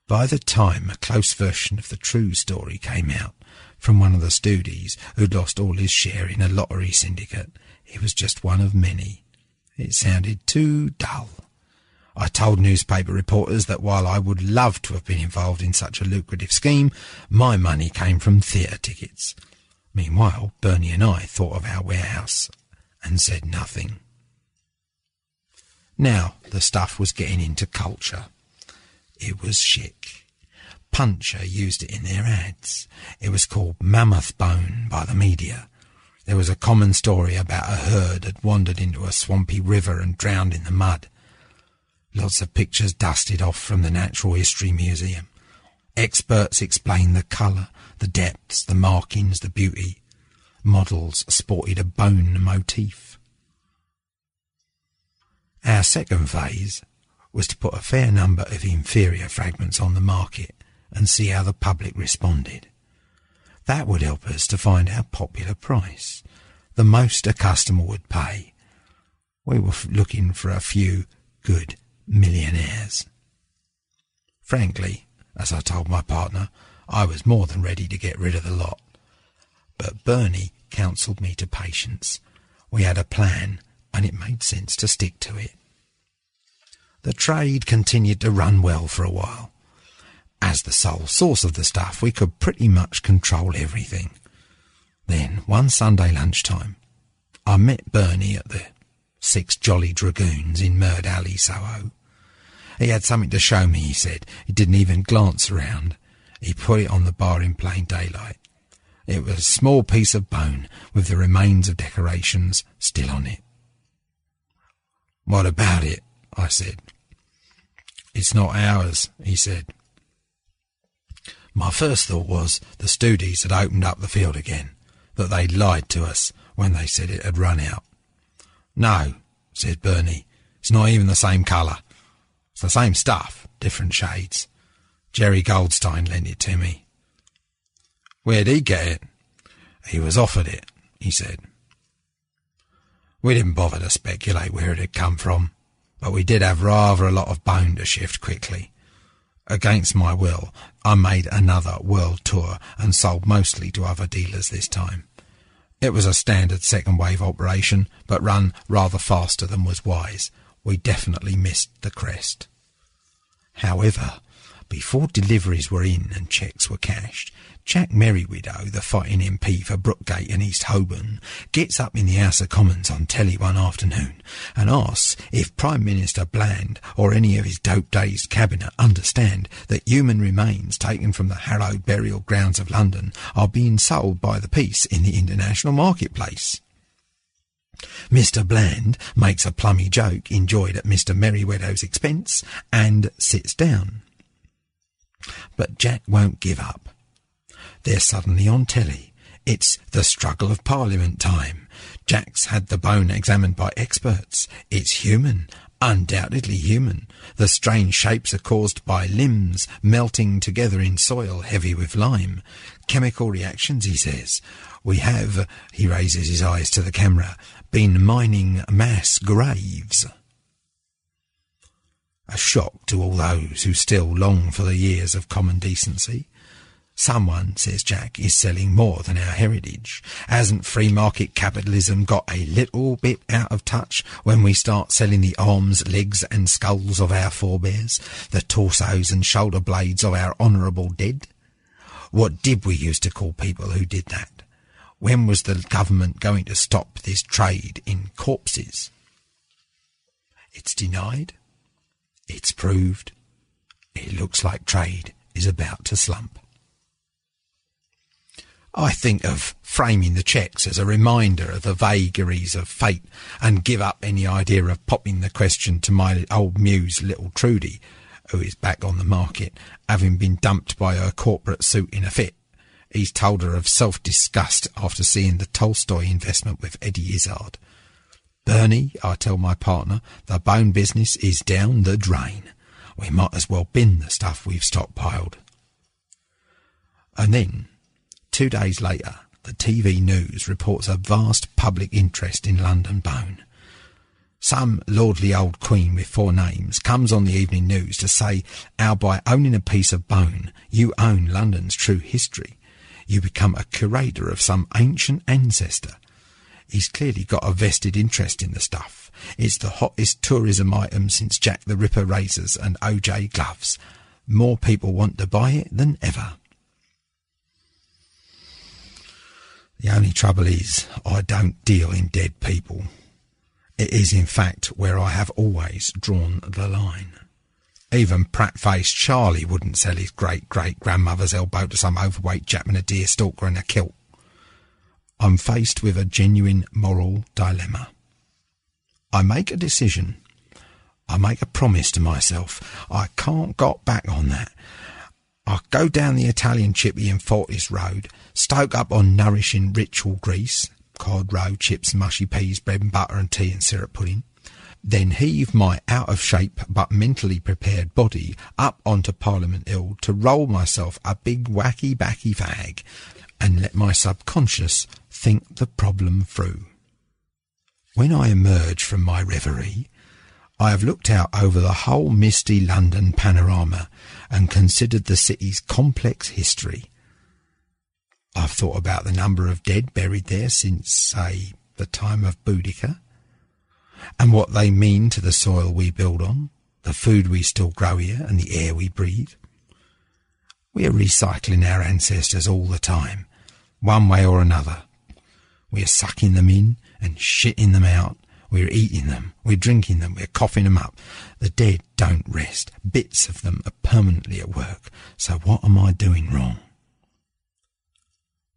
By the time a close version of the true story came out from one of the studies who'd lost all his share in a lottery syndicate, It was just one of many. It sounded too dull. I told newspaper reporters that while I would love to have been involved in such a lucrative scheme, my money came from theatre tickets. Meanwhile, Bernie and I thought of our warehouse and said nothing. Now the stuff was getting into culture. It was chic. Puncher used it in their ads. It was called Mammoth Bone by the media. There was a common story about a herd had wandered into a swampy river and drowned in the mud. Lots of pictures dusted off from the Natural History Museum. Experts explained the colour, the depths, the markings, the beauty. Models sported a bone motif. Our second phase was to put a fair number of inferior fragments on the market and see how the public responded. That would help us to find our popular price, the most a customer would pay. We were looking for a few good millionaires. Frankly, as I told my partner, I was more than ready to get rid of the lot. But Bernie counselled me to patience. We had a plan, and it made sense to stick to it. The trade continued to run well for a while. As the sole source of the stuff, we could pretty much control everything. Then, one Sunday lunchtime, I met Bernie at the Six Jolly Dragoons in Murd Alley, Soho. He had something to show me, he said. He didn't even glance around. He put it on the bar in plain daylight. It was a small piece of bone with the remains of decorations still on it. What about it? I said. It's not ours, he said. My first thought was the Stoodies had opened up the field again, that they'd lied to us when they said it had run out. No, said Bernie, it's not even the same colour. It's the same stuff, different shades. Jerry Goldstein lent it to me. Where'd he get it? He was offered it, he said. We didn't bother to speculate where it had come from, but we did have rather a lot of bone to shift quickly. Against my will, I made another world tour and sold mostly to other dealers this time. It was a standard second wave operation, but run rather faster than was wise. We definitely missed the crest. However, before deliveries were in and cheques were cashed, Jack Merrywidow, the fighting MP for Brookgate and East Holborn, gets up in the House of Commons on telly one afternoon and asks if Prime Minister Bland or any of his dope-dazed cabinet understand that human remains taken from the hallowed burial grounds of London are being sold by the piece in the international marketplace. Mr. Bland makes a plummy joke enjoyed at Mr. Merrywidow's expense and sits down. But Jack won't give up. They're suddenly on telly. It's the struggle of Parliament time. Jack's had the bone examined by experts. It's human, undoubtedly human. The strange shapes are caused by limbs melting together in soil heavy with lime. Chemical reactions, he says. We have, he raises his eyes to the camera, been mining mass graves. A shock to all those who still long for the years of common decency. Someone, says Jack, is selling more than our heritage. Hasn't free market capitalism got a little bit out of touch when we start selling the arms, legs and skulls of our forebears, the torsos and shoulder blades of our honourable dead? What did we used to call people who did that? When was the government going to stop this trade in corpses? It's denied. It's proved. It looks like trade is about to slump. I think of framing the cheques as a reminder of the vagaries of fate and give up any idea of popping the question to my old muse, little Trudy, who is back on the market, having been dumped by her corporate suit in a fit. He's told her of self-disgust after seeing the Tolstoy investment with Eddie Izzard. Bernie, I tell my partner, the bone business is down the drain. We might as well bin the stuff we've stockpiled. And then Two days later, the TV news reports a vast public interest in London Bone. Some lordly old queen with four names comes on the evening news to say how by owning a piece of bone you own London's true history. You become a curator of some ancient ancestor. He's clearly got a vested interest in the stuff. It's the hottest tourism item since Jack the Ripper razors and OJ gloves. More people want to buy it than ever. The only trouble is, I don't deal in dead people. It is, in fact, where I have always drawn the line. Even prat-faced Charlie wouldn't sell his great-great-grandmother's elbow to some overweight Chapman a deer stalker in a kilt. I'm faced with a genuine moral dilemma. I make a decision. I make a promise to myself. I can't got back on that. I go down the Italian chippy in Fortess Road, stoke up on nourishing ritual grease, cod roe, chips, mushy peas, bread and butter and tea and syrup pudding, then heave my out of shape but mentally prepared body up onto Parliament Hill to roll myself a big wacky backy fag and let my subconscious think the problem through. When I emerge from my reverie, I have looked out over the whole misty London panorama and considered the city's complex history. I've thought about the number of dead buried there since, say, the time of Boudica, and what they mean to the soil we build on, the food we still grow here, and the air we breathe. We are recycling our ancestors all the time, one way or another. We are sucking them in and shitting them out. We're eating them. We're drinking them. We're coughing them up. The dead don't rest. Bits of them are permanently at work. So what am I doing wrong?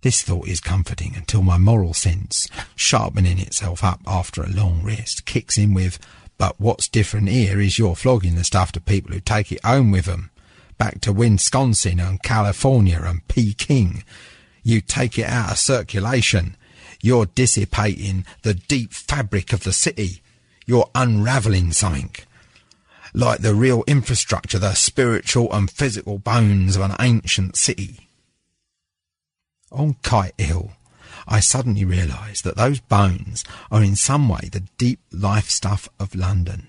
This thought is comforting until my moral sense, sharpening itself up after a long rest, kicks in with, but what's different here is you're flogging the stuff to people who take it home with 'em, Back to Wisconsin and California and Peking. You take it out of circulation. You're dissipating the deep fabric of the city. You're unravelling something. Like the real infrastructure, the spiritual and physical bones of an ancient city on Kite Hill, I suddenly realised that those bones are in some way the deep life stuff of London.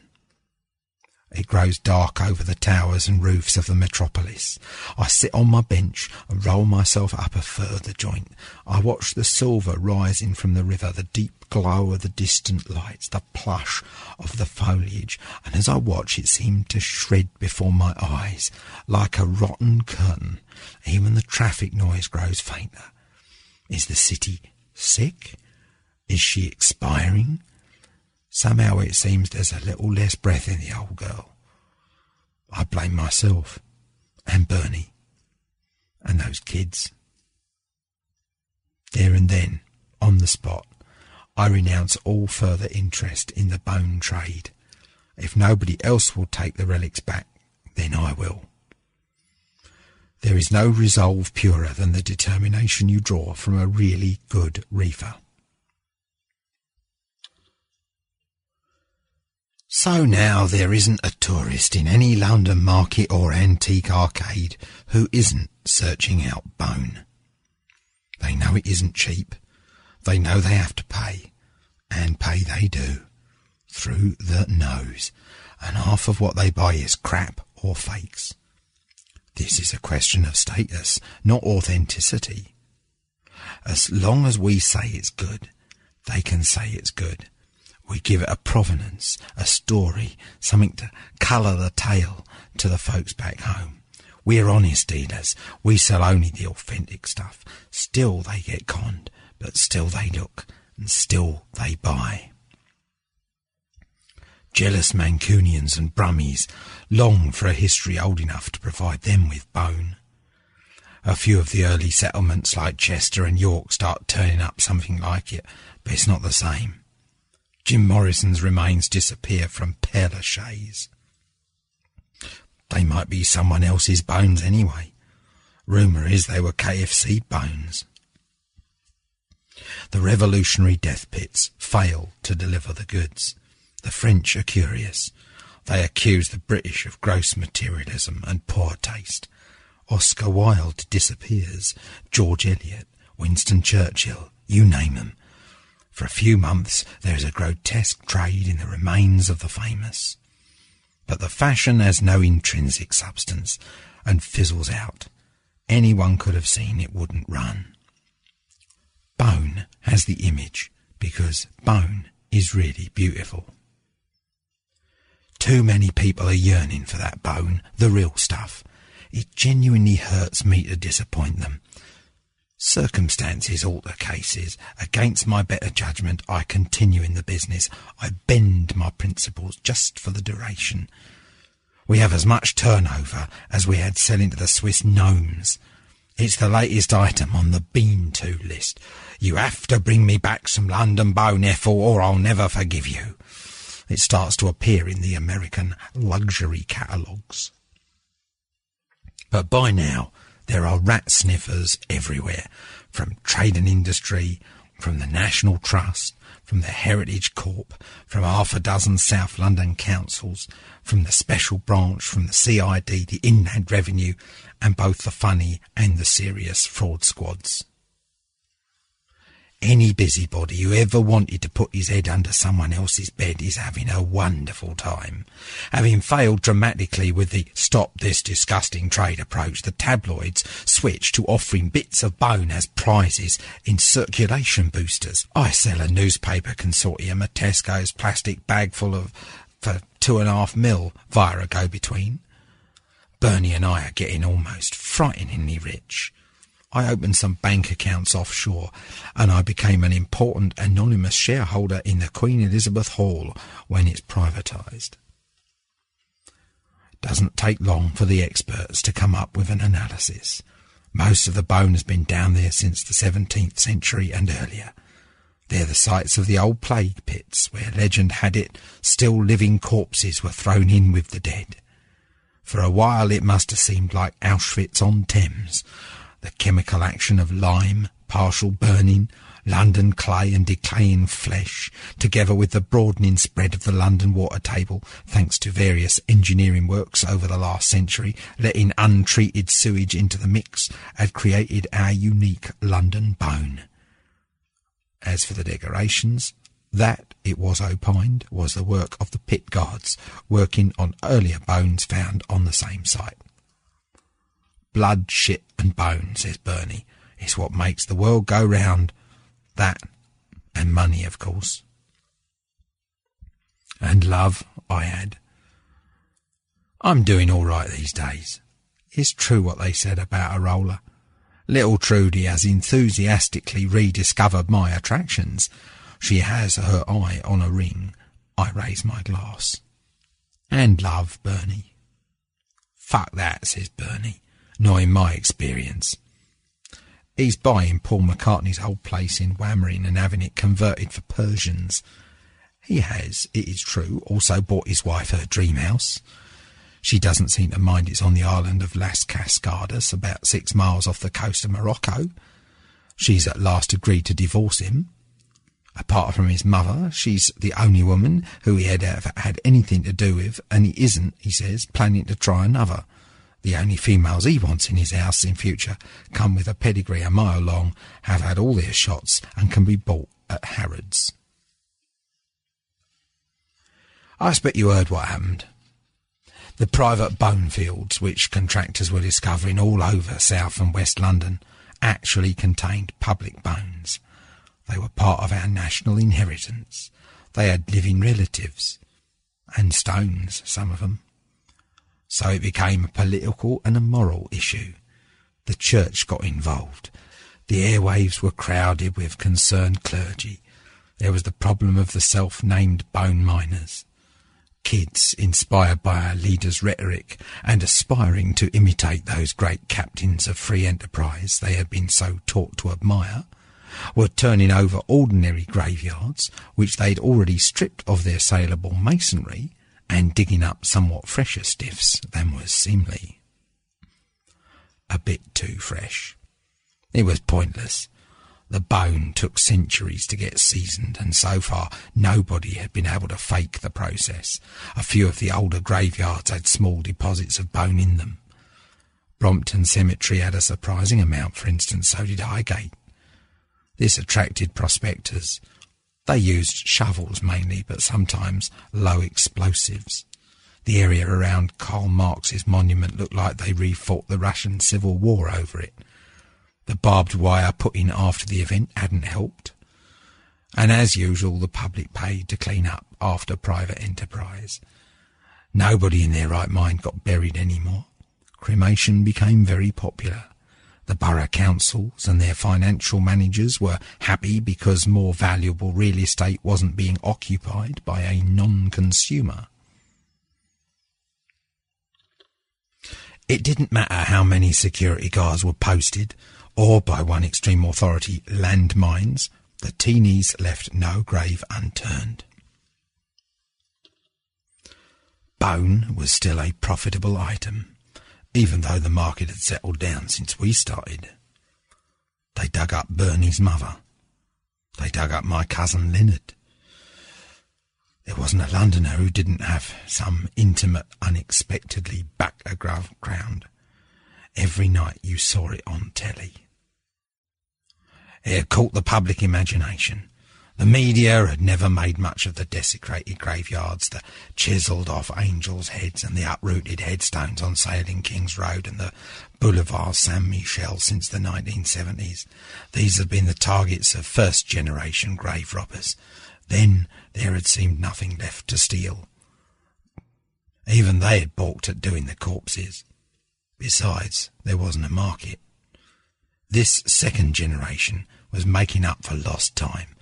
It grows dark over the towers and roofs of the metropolis. I sit on my bench and roll myself up a further joint. I watch the silver rising from the river, the deep glow of the distant lights, the plush of the foliage, and as I watch it seemed to shred before my eyes like a rotten curtain. Even the traffic noise grows fainter. Is the city sick? Is she expiring? Somehow it seems there's a little less breath in the old girl. I blame myself and Bernie and those kids. There and then, on the spot, I renounce all further interest in the bone trade. If nobody else will take the relics back, then I will. There is no resolve purer than the determination you draw from a really good reefer. So now there isn't a tourist in any London market or antique arcade who isn't searching out bone. They know it isn't cheap. They know they have to pay. And pay they do. Through the nose. And half of what they buy is crap or fakes. This is a question of status, not authenticity. As long as we say it's good, they can say it's good. We give it a provenance, a story, something to colour the tale to the folks back home. We're honest dealers. We sell only the authentic stuff. Still they get conned, but still they look, and still they buy. Jealous Mancunians and Brummies long for a history old enough to provide them with bone. A few of the early settlements like Chester and York start turning up something like it, but it's not the same. Jim Morrison's remains disappear from Père Lachaise. They might be someone else's bones anyway. Rumour is they were KFC bones. The revolutionary death pits fail to deliver the goods. The French are curious. They accuse the British of gross materialism and poor taste. Oscar Wilde disappears. George Eliot, Winston Churchill, you name them. For a few months there is a grotesque trade in the remains of the famous. But the fashion has no intrinsic substance and fizzles out. Anyone could have seen it wouldn't run. Bone has the image, because bone is really beautiful. Too many people are yearning for that bone, the real stuff. It genuinely hurts me to disappoint them. Circumstances alter cases. Against my better judgment, I continue in the business. I bend my principles just for the duration. We have as much turnover as we had selling to the Swiss gnomes. It's the latest item on the bean to list. You have to bring me back some London bone, Ethel, or I'll never forgive you. It starts to appear in the American luxury catalogues. But by now, there are rat sniffers everywhere, from trade and industry, from the National Trust, from the Heritage Corp, from half a dozen South London councils, from the Special Branch, from the CID, the Inland Revenue, and both the funny and the serious fraud squads. Any busybody who ever wanted to put his head under someone else's bed is having a wonderful time. Having failed dramatically with the stop this disgusting trade approach, the tabloids switched to offering bits of bone as prizes in circulation boosters. I sell a newspaper consortium a Tesco's plastic bag full of for two and a half mil via a go-between. Bernie and I are getting almost frighteningly rich. I opened some bank accounts offshore and I became an important anonymous shareholder in the Queen Elizabeth Hall when it's privatised. Doesn't take long for the experts to come up with an analysis. Most of the bone has been down there since the 17th century and earlier. They're the sites of the old plague pits where legend had it still living corpses were thrown in with the dead. For a while it must have seemed like Auschwitz on Thames, the chemical action of lime, partial burning, London clay and decaying flesh, together with the broadening spread of the London water table, thanks to various engineering works over the last century, letting untreated sewage into the mix, had created our unique London bone. As for the decorations, that, it was opined, was the work of the pit guards, working on earlier bones found on the same site. Blood, shit, and bone, says Bernie, is what makes the world go round. That, and money, of course. And love, I add. I'm doing all right these days. It's true what they said about a roller. Little Trudy has enthusiastically rediscovered my attractions. She has her eye on a ring. I raise my glass. And love, Bernie. Fuck that, says Bernie not in my experience. He's buying Paul McCartney's old place in Wammering and having it converted for Persians. He has, it is true, also bought his wife her dream house. She doesn't seem to mind it's on the island of Las Cascadas, about six miles off the coast of Morocco. She's at last agreed to divorce him. Apart from his mother, she's the only woman who he had ever had anything to do with, and he isn't, he says, planning to try another. The only females he wants in his house in future come with a pedigree a mile long, have had all their shots, and can be bought at Harrods. I expect you heard what happened. The private bone fields, which contractors were discovering all over South and West London, actually contained public bones. They were part of our national inheritance. They had living relatives. And stones, some of them. So it became a political and a moral issue. The church got involved. The airwaves were crowded with concerned clergy. There was the problem of the self-named bone miners. Kids, inspired by our leaders' rhetoric and aspiring to imitate those great captains of free enterprise they had been so taught to admire, were turning over ordinary graveyards, which they'd already stripped of their saleable masonry, and digging up somewhat fresher stiffs than was seemly. A bit too fresh. It was pointless. The bone took centuries to get seasoned, and so far nobody had been able to fake the process. A few of the older graveyards had small deposits of bone in them. Brompton Cemetery had a surprising amount, for instance, so did Highgate. This attracted prospectors, they used shovels mainly, but sometimes low explosives. The area around Karl Marx's monument looked like they refought the Russian Civil War over it. The barbed wire put in after the event hadn't helped. And as usual, the public paid to clean up after private enterprise. Nobody in their right mind got buried anymore. Cremation became very popular. The borough councils and their financial managers were happy because more valuable real estate wasn't being occupied by a non-consumer. It didn't matter how many security guards were posted, or by one extreme authority, landmines, the teenies left no grave unturned. Bone was still a profitable item, even though the market had settled down since we started. They dug up Bernie's mother. They dug up my cousin Leonard. There wasn't a Londoner who didn't have some intimate, unexpectedly background. Every night you saw it on telly. It had caught the public imagination. The media had never made much of the desecrated graveyards, the chiselled off angels' heads and the uprooted headstones on Sailing King's Road and the Boulevard Saint Michel since the 1970s. These had been the targets of first generation grave robbers. Then there had seemed nothing left to steal. Even they had balked at doing the corpses. Besides, there wasn't a market. This second generation was making up for lost time,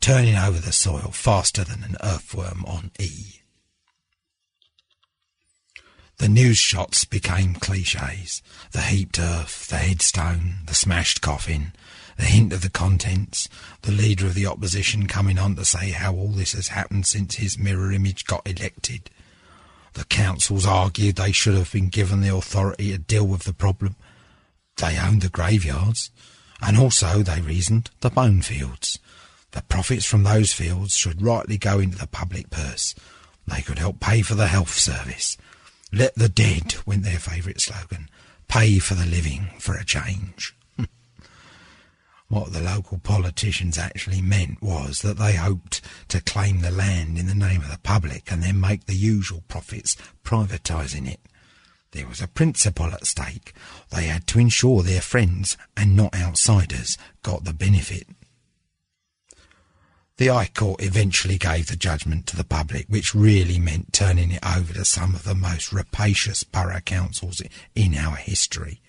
turning over the soil faster than an earthworm on E. The news shots became cliches. The heaped earth, the headstone, the smashed coffin, the hint of the contents, the leader of the opposition coming on to say how all this has happened since his mirror image got elected. The councils argued they should have been given the authority to deal with the problem. They owned the graveyards, and also, they reasoned, the bone fields. The profits from those fields should rightly go into the public purse. They could help pay for the health service. Let the dead, went their favourite slogan. Pay for the living for a change. *laughs* what the local politicians actually meant was that they hoped to claim the land in the name of the public and then make the usual profits privatising it. There was a principle at stake. They had to ensure their friends, and not outsiders, got the benefit. The High Court eventually gave the judgment to the public, which really meant turning it over to some of the most rapacious borough councils in our history.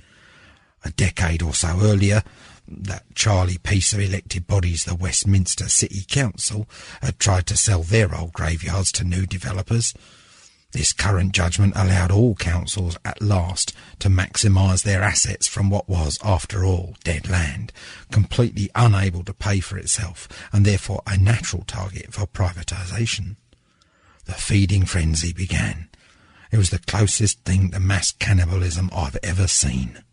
A decade or so earlier, that Charlie Peace of elected bodies, the Westminster City Council, had tried to sell their old graveyards to new developers. This current judgment allowed all councils at last to maximise their assets from what was, after all, dead land, completely unable to pay for itself, and therefore a natural target for privatisation. The feeding frenzy began. It was the closest thing to mass cannibalism I've ever seen.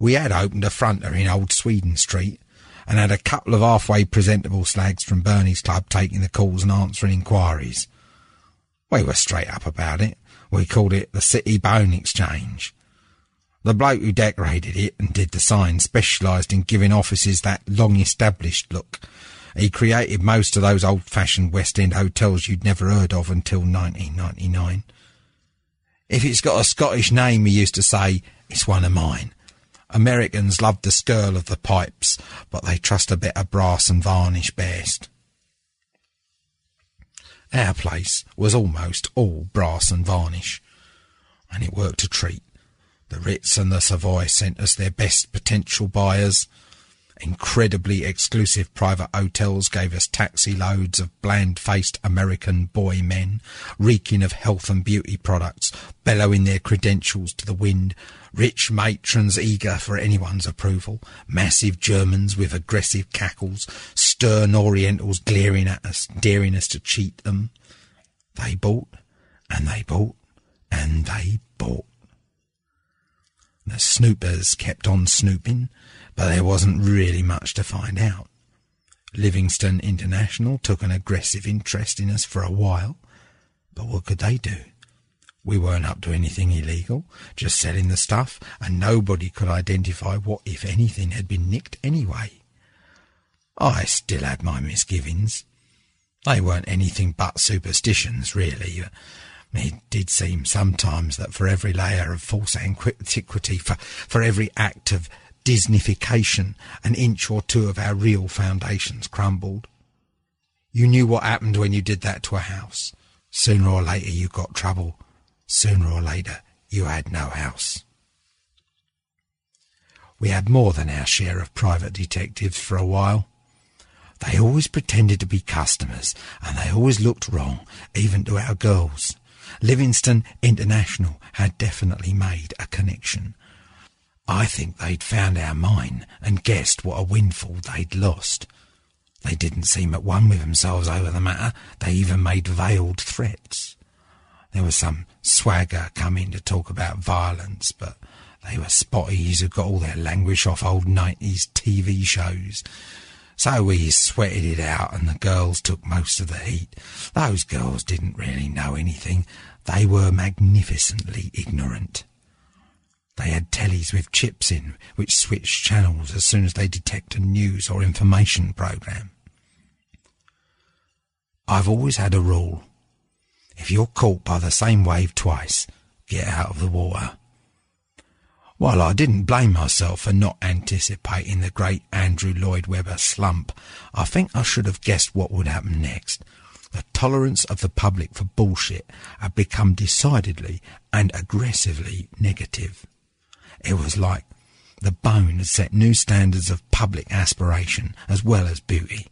We had opened a fronter in Old Sweden Street, and had a couple of halfway presentable slags from Bernie's Club taking the calls and answering inquiries. We were straight up about it. We called it the City Bone Exchange. The bloke who decorated it and did the sign specialised in giving offices that long established look. He created most of those old fashioned West End hotels you'd never heard of until 1999. If it's got a Scottish name, he used to say, it's one of mine. Americans love the skirl of the pipes, but they trust a bit of brass and varnish best. Our place was almost all brass and varnish, and it worked a treat. The Ritz and the Savoy sent us their best potential buyers. Incredibly exclusive private hotels gave us taxi loads of bland-faced American boy men, reeking of health and beauty products, bellowing their credentials to the wind, rich matrons eager for anyone's approval, massive Germans with aggressive cackles, stern Orientals glaring at us, daring us to cheat them. They bought, and they bought, and they bought. The snoopers kept on snooping, but there wasn't really much to find out. Livingston International took an aggressive interest in us for a while, but what could they do? We weren't up to anything illegal, just selling the stuff, and nobody could identify what, if anything, had been nicked anyway. I still had my misgivings. They weren't anything but superstitions, really. It did seem sometimes that for every layer of false antiquity, for, for every act of Disneyfication, an inch or two of our real foundations crumbled. You knew what happened when you did that to a house. Sooner or later you got trouble. Sooner or later you had no house. We had more than our share of private detectives for a while. They always pretended to be customers, and they always looked wrong, even to our girls. Livingston International had definitely made a connection. I think they'd found our mine and guessed what a windfall they'd lost. They didn't seem at one with themselves over the matter. They even made veiled threats. There was some swagger coming to talk about violence, but they were spotties who got all their language off old 90s TV shows. So we sweated it out and the girls took most of the heat. Those girls didn't really know anything. They were magnificently ignorant. They had tellies with chips in, which switched channels as soon as they detect a news or information program. I've always had a rule. If you're caught by the same wave twice, get out of the water. While I didn't blame myself for not anticipating the great Andrew Lloyd Webber slump, I think I should have guessed what would happen next. The tolerance of the public for bullshit had become decidedly and aggressively negative. It was like the bone had set new standards of public aspiration as well as beauty.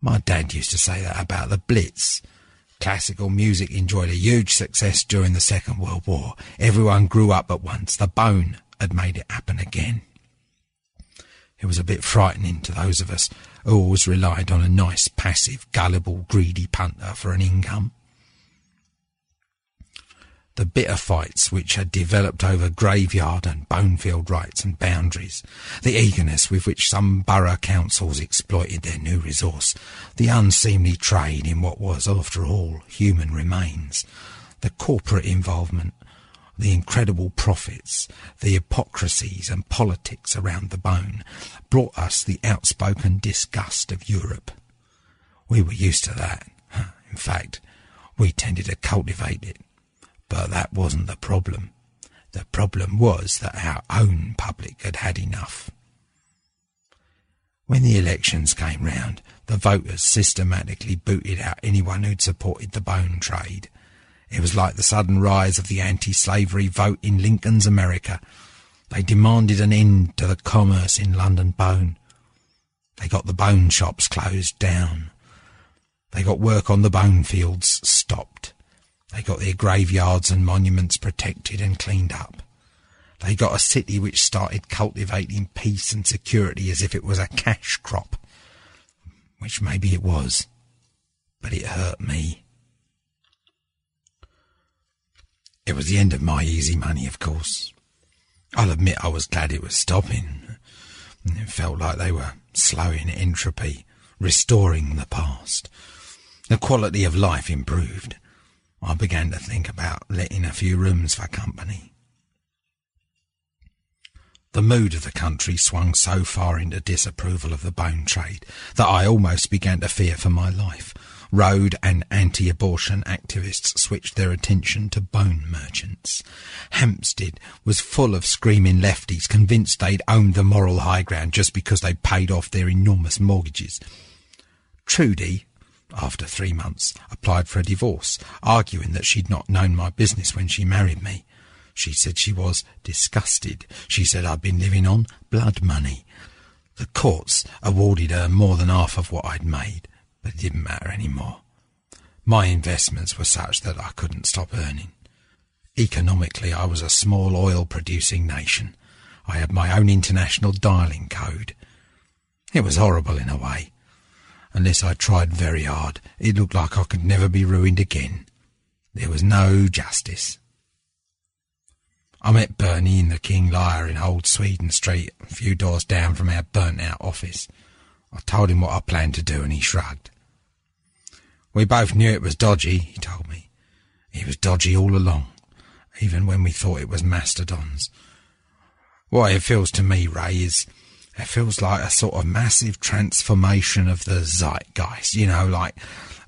My dad used to say that about the Blitz. Classical music enjoyed a huge success during the Second World War. Everyone grew up at once. The bone had made it happen again. It was a bit frightening to those of us who always relied on a nice, passive, gullible, greedy punter for an income the bitter fights which had developed over graveyard and bonefield rights and boundaries, the eagerness with which some borough councils exploited their new resource, the unseemly trade in what was, after all, human remains, the corporate involvement, the incredible profits, the hypocrisies and politics around the bone, brought us the outspoken disgust of Europe. We were used to that. In fact, we tended to cultivate it but that wasn't the problem. The problem was that our own public had had enough. When the elections came round, the voters systematically booted out anyone who'd supported the bone trade. It was like the sudden rise of the anti-slavery vote in Lincoln's America. They demanded an end to the commerce in London bone. They got the bone shops closed down. They got work on the bone fields stopped. They got their graveyards and monuments protected and cleaned up. They got a city which started cultivating peace and security as if it was a cash crop. Which maybe it was. But it hurt me. It was the end of my easy money, of course. I'll admit I was glad it was stopping. It felt like they were slowing entropy, restoring the past. The quality of life improved. I began to think about letting a few rooms for company. The mood of the country swung so far into disapproval of the bone trade that I almost began to fear for my life. Road and anti-abortion activists switched their attention to bone merchants. Hampstead was full of screaming lefties convinced they'd owned the moral high ground just because they'd paid off their enormous mortgages. Trudy, after three months, applied for a divorce, arguing that she'd not known my business when she married me. She said she was disgusted. She said I'd been living on blood money. The courts awarded her more than half of what I'd made, but it didn't matter any more. My investments were such that I couldn't stop earning. Economically, I was a small oil producing nation. I had my own international dialing code. It was horrible in a way Unless I tried very hard, it looked like I could never be ruined again. There was no justice. I met Bernie in the King Lear in Old Sweden Street, a few doors down from our burnt-out office. I told him what I planned to do, and he shrugged. We both knew it was dodgy, he told me. It was dodgy all along, even when we thought it was mastodons. What it feels to me, Ray, is It feels like a sort of massive transformation of the zeitgeist, you know, like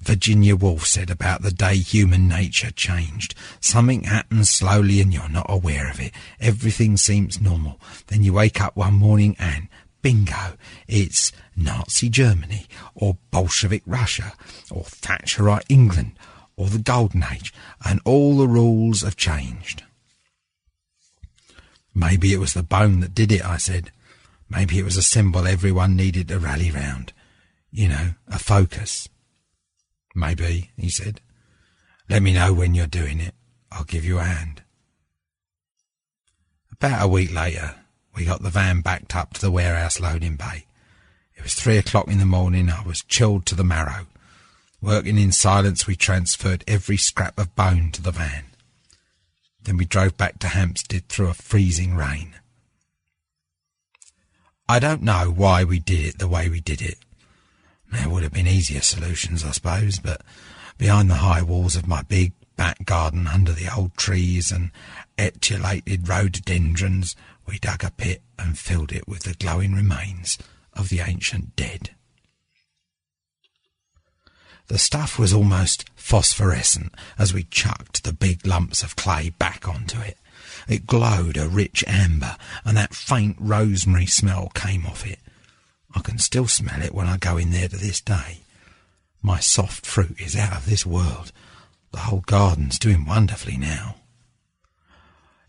Virginia Woolf said about the day human nature changed. Something happens slowly and you're not aware of it. Everything seems normal. Then you wake up one morning and bingo, it's Nazi Germany or Bolshevik Russia or Thatcherite England or the Golden Age and all the rules have changed. Maybe it was the bone that did it, I said. Maybe it was a symbol everyone needed to rally round. You know, a focus. Maybe, he said. Let me know when you're doing it. I'll give you a hand. About a week later, we got the van backed up to the warehouse loading bay. It was three o'clock in the morning. I was chilled to the marrow. Working in silence, we transferred every scrap of bone to the van. Then we drove back to Hampstead through a freezing rain. I don't know why we did it the way we did it. There would have been easier solutions, I suppose, but behind the high walls of my big back garden, under the old trees and etiolated rhododendrons, we dug a pit and filled it with the glowing remains of the ancient dead. The stuff was almost phosphorescent as we chucked the big lumps of clay back onto it. It glowed a rich amber, and that faint rosemary smell came off it. I can still smell it when I go in there to this day. My soft fruit is out of this world. The whole garden's doing wonderfully now.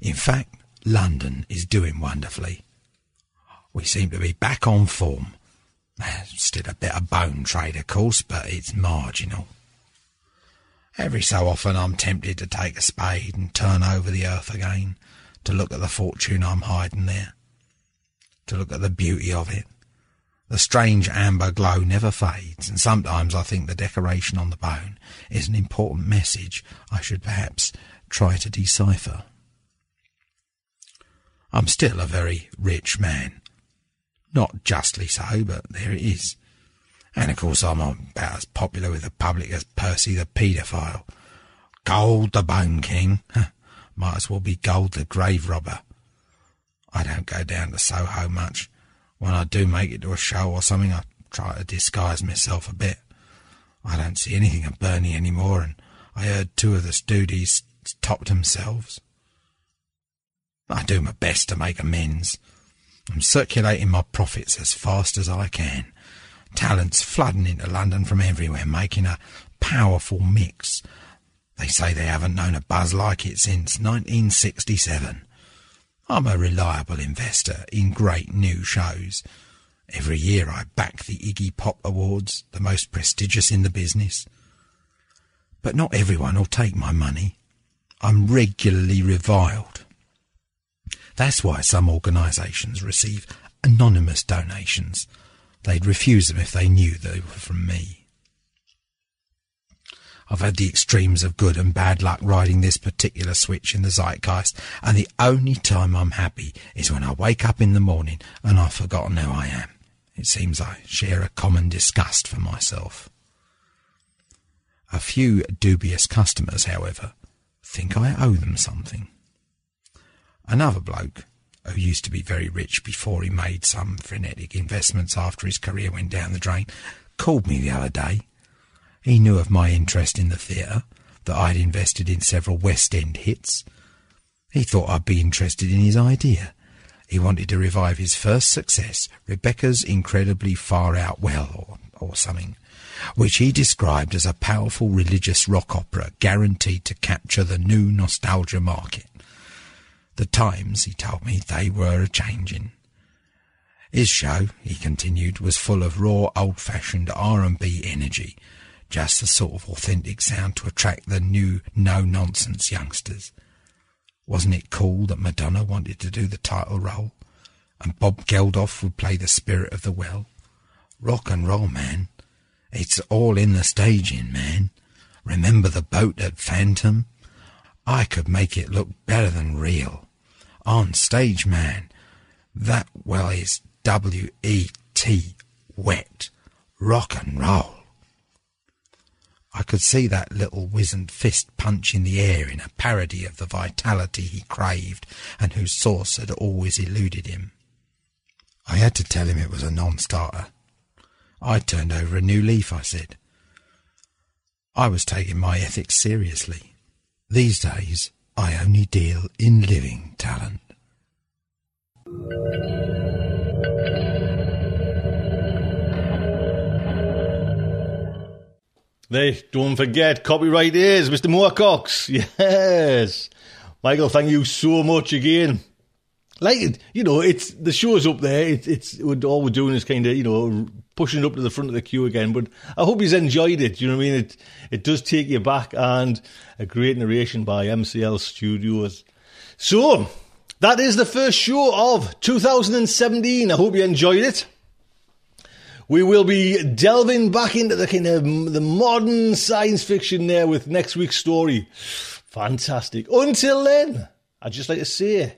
In fact, London is doing wonderfully. We seem to be back on form. Still a bit of bone trade, of course, but it's marginal. Every so often I'm tempted to take a spade and turn over the earth again, to look at the fortune I'm hiding there, to look at the beauty of it. The strange amber glow never fades, and sometimes I think the decoration on the bone is an important message I should perhaps try to decipher. I'm still a very rich man. Not justly so, but there it is. And of course I'm about as popular with the public as Percy the paedophile. Gold the Bone King. Might as well be Gold the Grave Robber. I don't go down to Soho much. When I do make it to a show or something, I try to disguise myself a bit. I don't see anything of Bernie anymore, and I heard two of the studies topped themselves. I do my best to make amends. I'm circulating my profits as fast as I can. Talents flooding into London from everywhere, making a powerful mix. They say they haven't known a buzz like it since 1967. I'm a reliable investor in great new shows. Every year I back the Iggy Pop Awards, the most prestigious in the business. But not everyone will take my money. I'm regularly reviled. That's why some organisations receive anonymous donations. They'd refuse them if they knew they were from me. I've had the extremes of good and bad luck riding this particular switch in the zeitgeist, and the only time I'm happy is when I wake up in the morning and I've forgotten who I am. It seems I share a common disgust for myself. A few dubious customers, however, think I owe them something. Another bloke, who used to be very rich before he made some frenetic investments after his career went down the drain, called me the other day. He knew of my interest in the theatre, that I'd invested in several West End hits. He thought I'd be interested in his idea. He wanted to revive his first success, Rebecca's Incredibly Far Out Well, or, or something, which he described as a powerful religious rock opera guaranteed to capture the new nostalgia market. The times, he told me, they were a changing. His show, he continued, was full of raw, old-fashioned R&B energy, just the sort of authentic sound to attract the new, no-nonsense youngsters. Wasn't it cool that Madonna wanted to do the title role, and Bob Geldof would play the spirit of the well? Rock and roll, man. It's all in the staging, man. Remember the boat at Phantom? I could make it look better than real. On stage, man. That well is W-E-T, wet. Rock and roll. I could see that little wizened fist punch in the air in a parody of the vitality he craved and whose source had always eluded him. I had to tell him it was a non-starter. I turned over a new leaf, I said. I was taking my ethics seriously. These days, I only deal in living talent. They don't forget, copyright is Mr. Moorcock's. Yes. Michael, thank you so much again. Like, you know, it's the show's up there. It's, it's all we're doing is kind of, you know, pushing up to the front of the queue again. But I hope he's enjoyed it. You know what I mean? It, it does take you back and a great narration by MCL Studios. So, that is the first show of 2017. I hope you enjoyed it. We will be delving back into the kind of the modern science fiction there with next week's story. Fantastic. Until then, I'd just like to say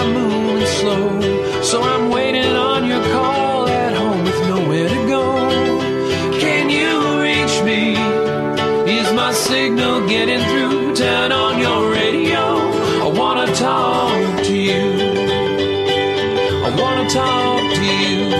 I'm moving slow. So I'm waiting on your call at home with nowhere to go. Can you reach me? Is my signal getting through? Turn on your radio. I wanna talk to you. I wanna talk to you.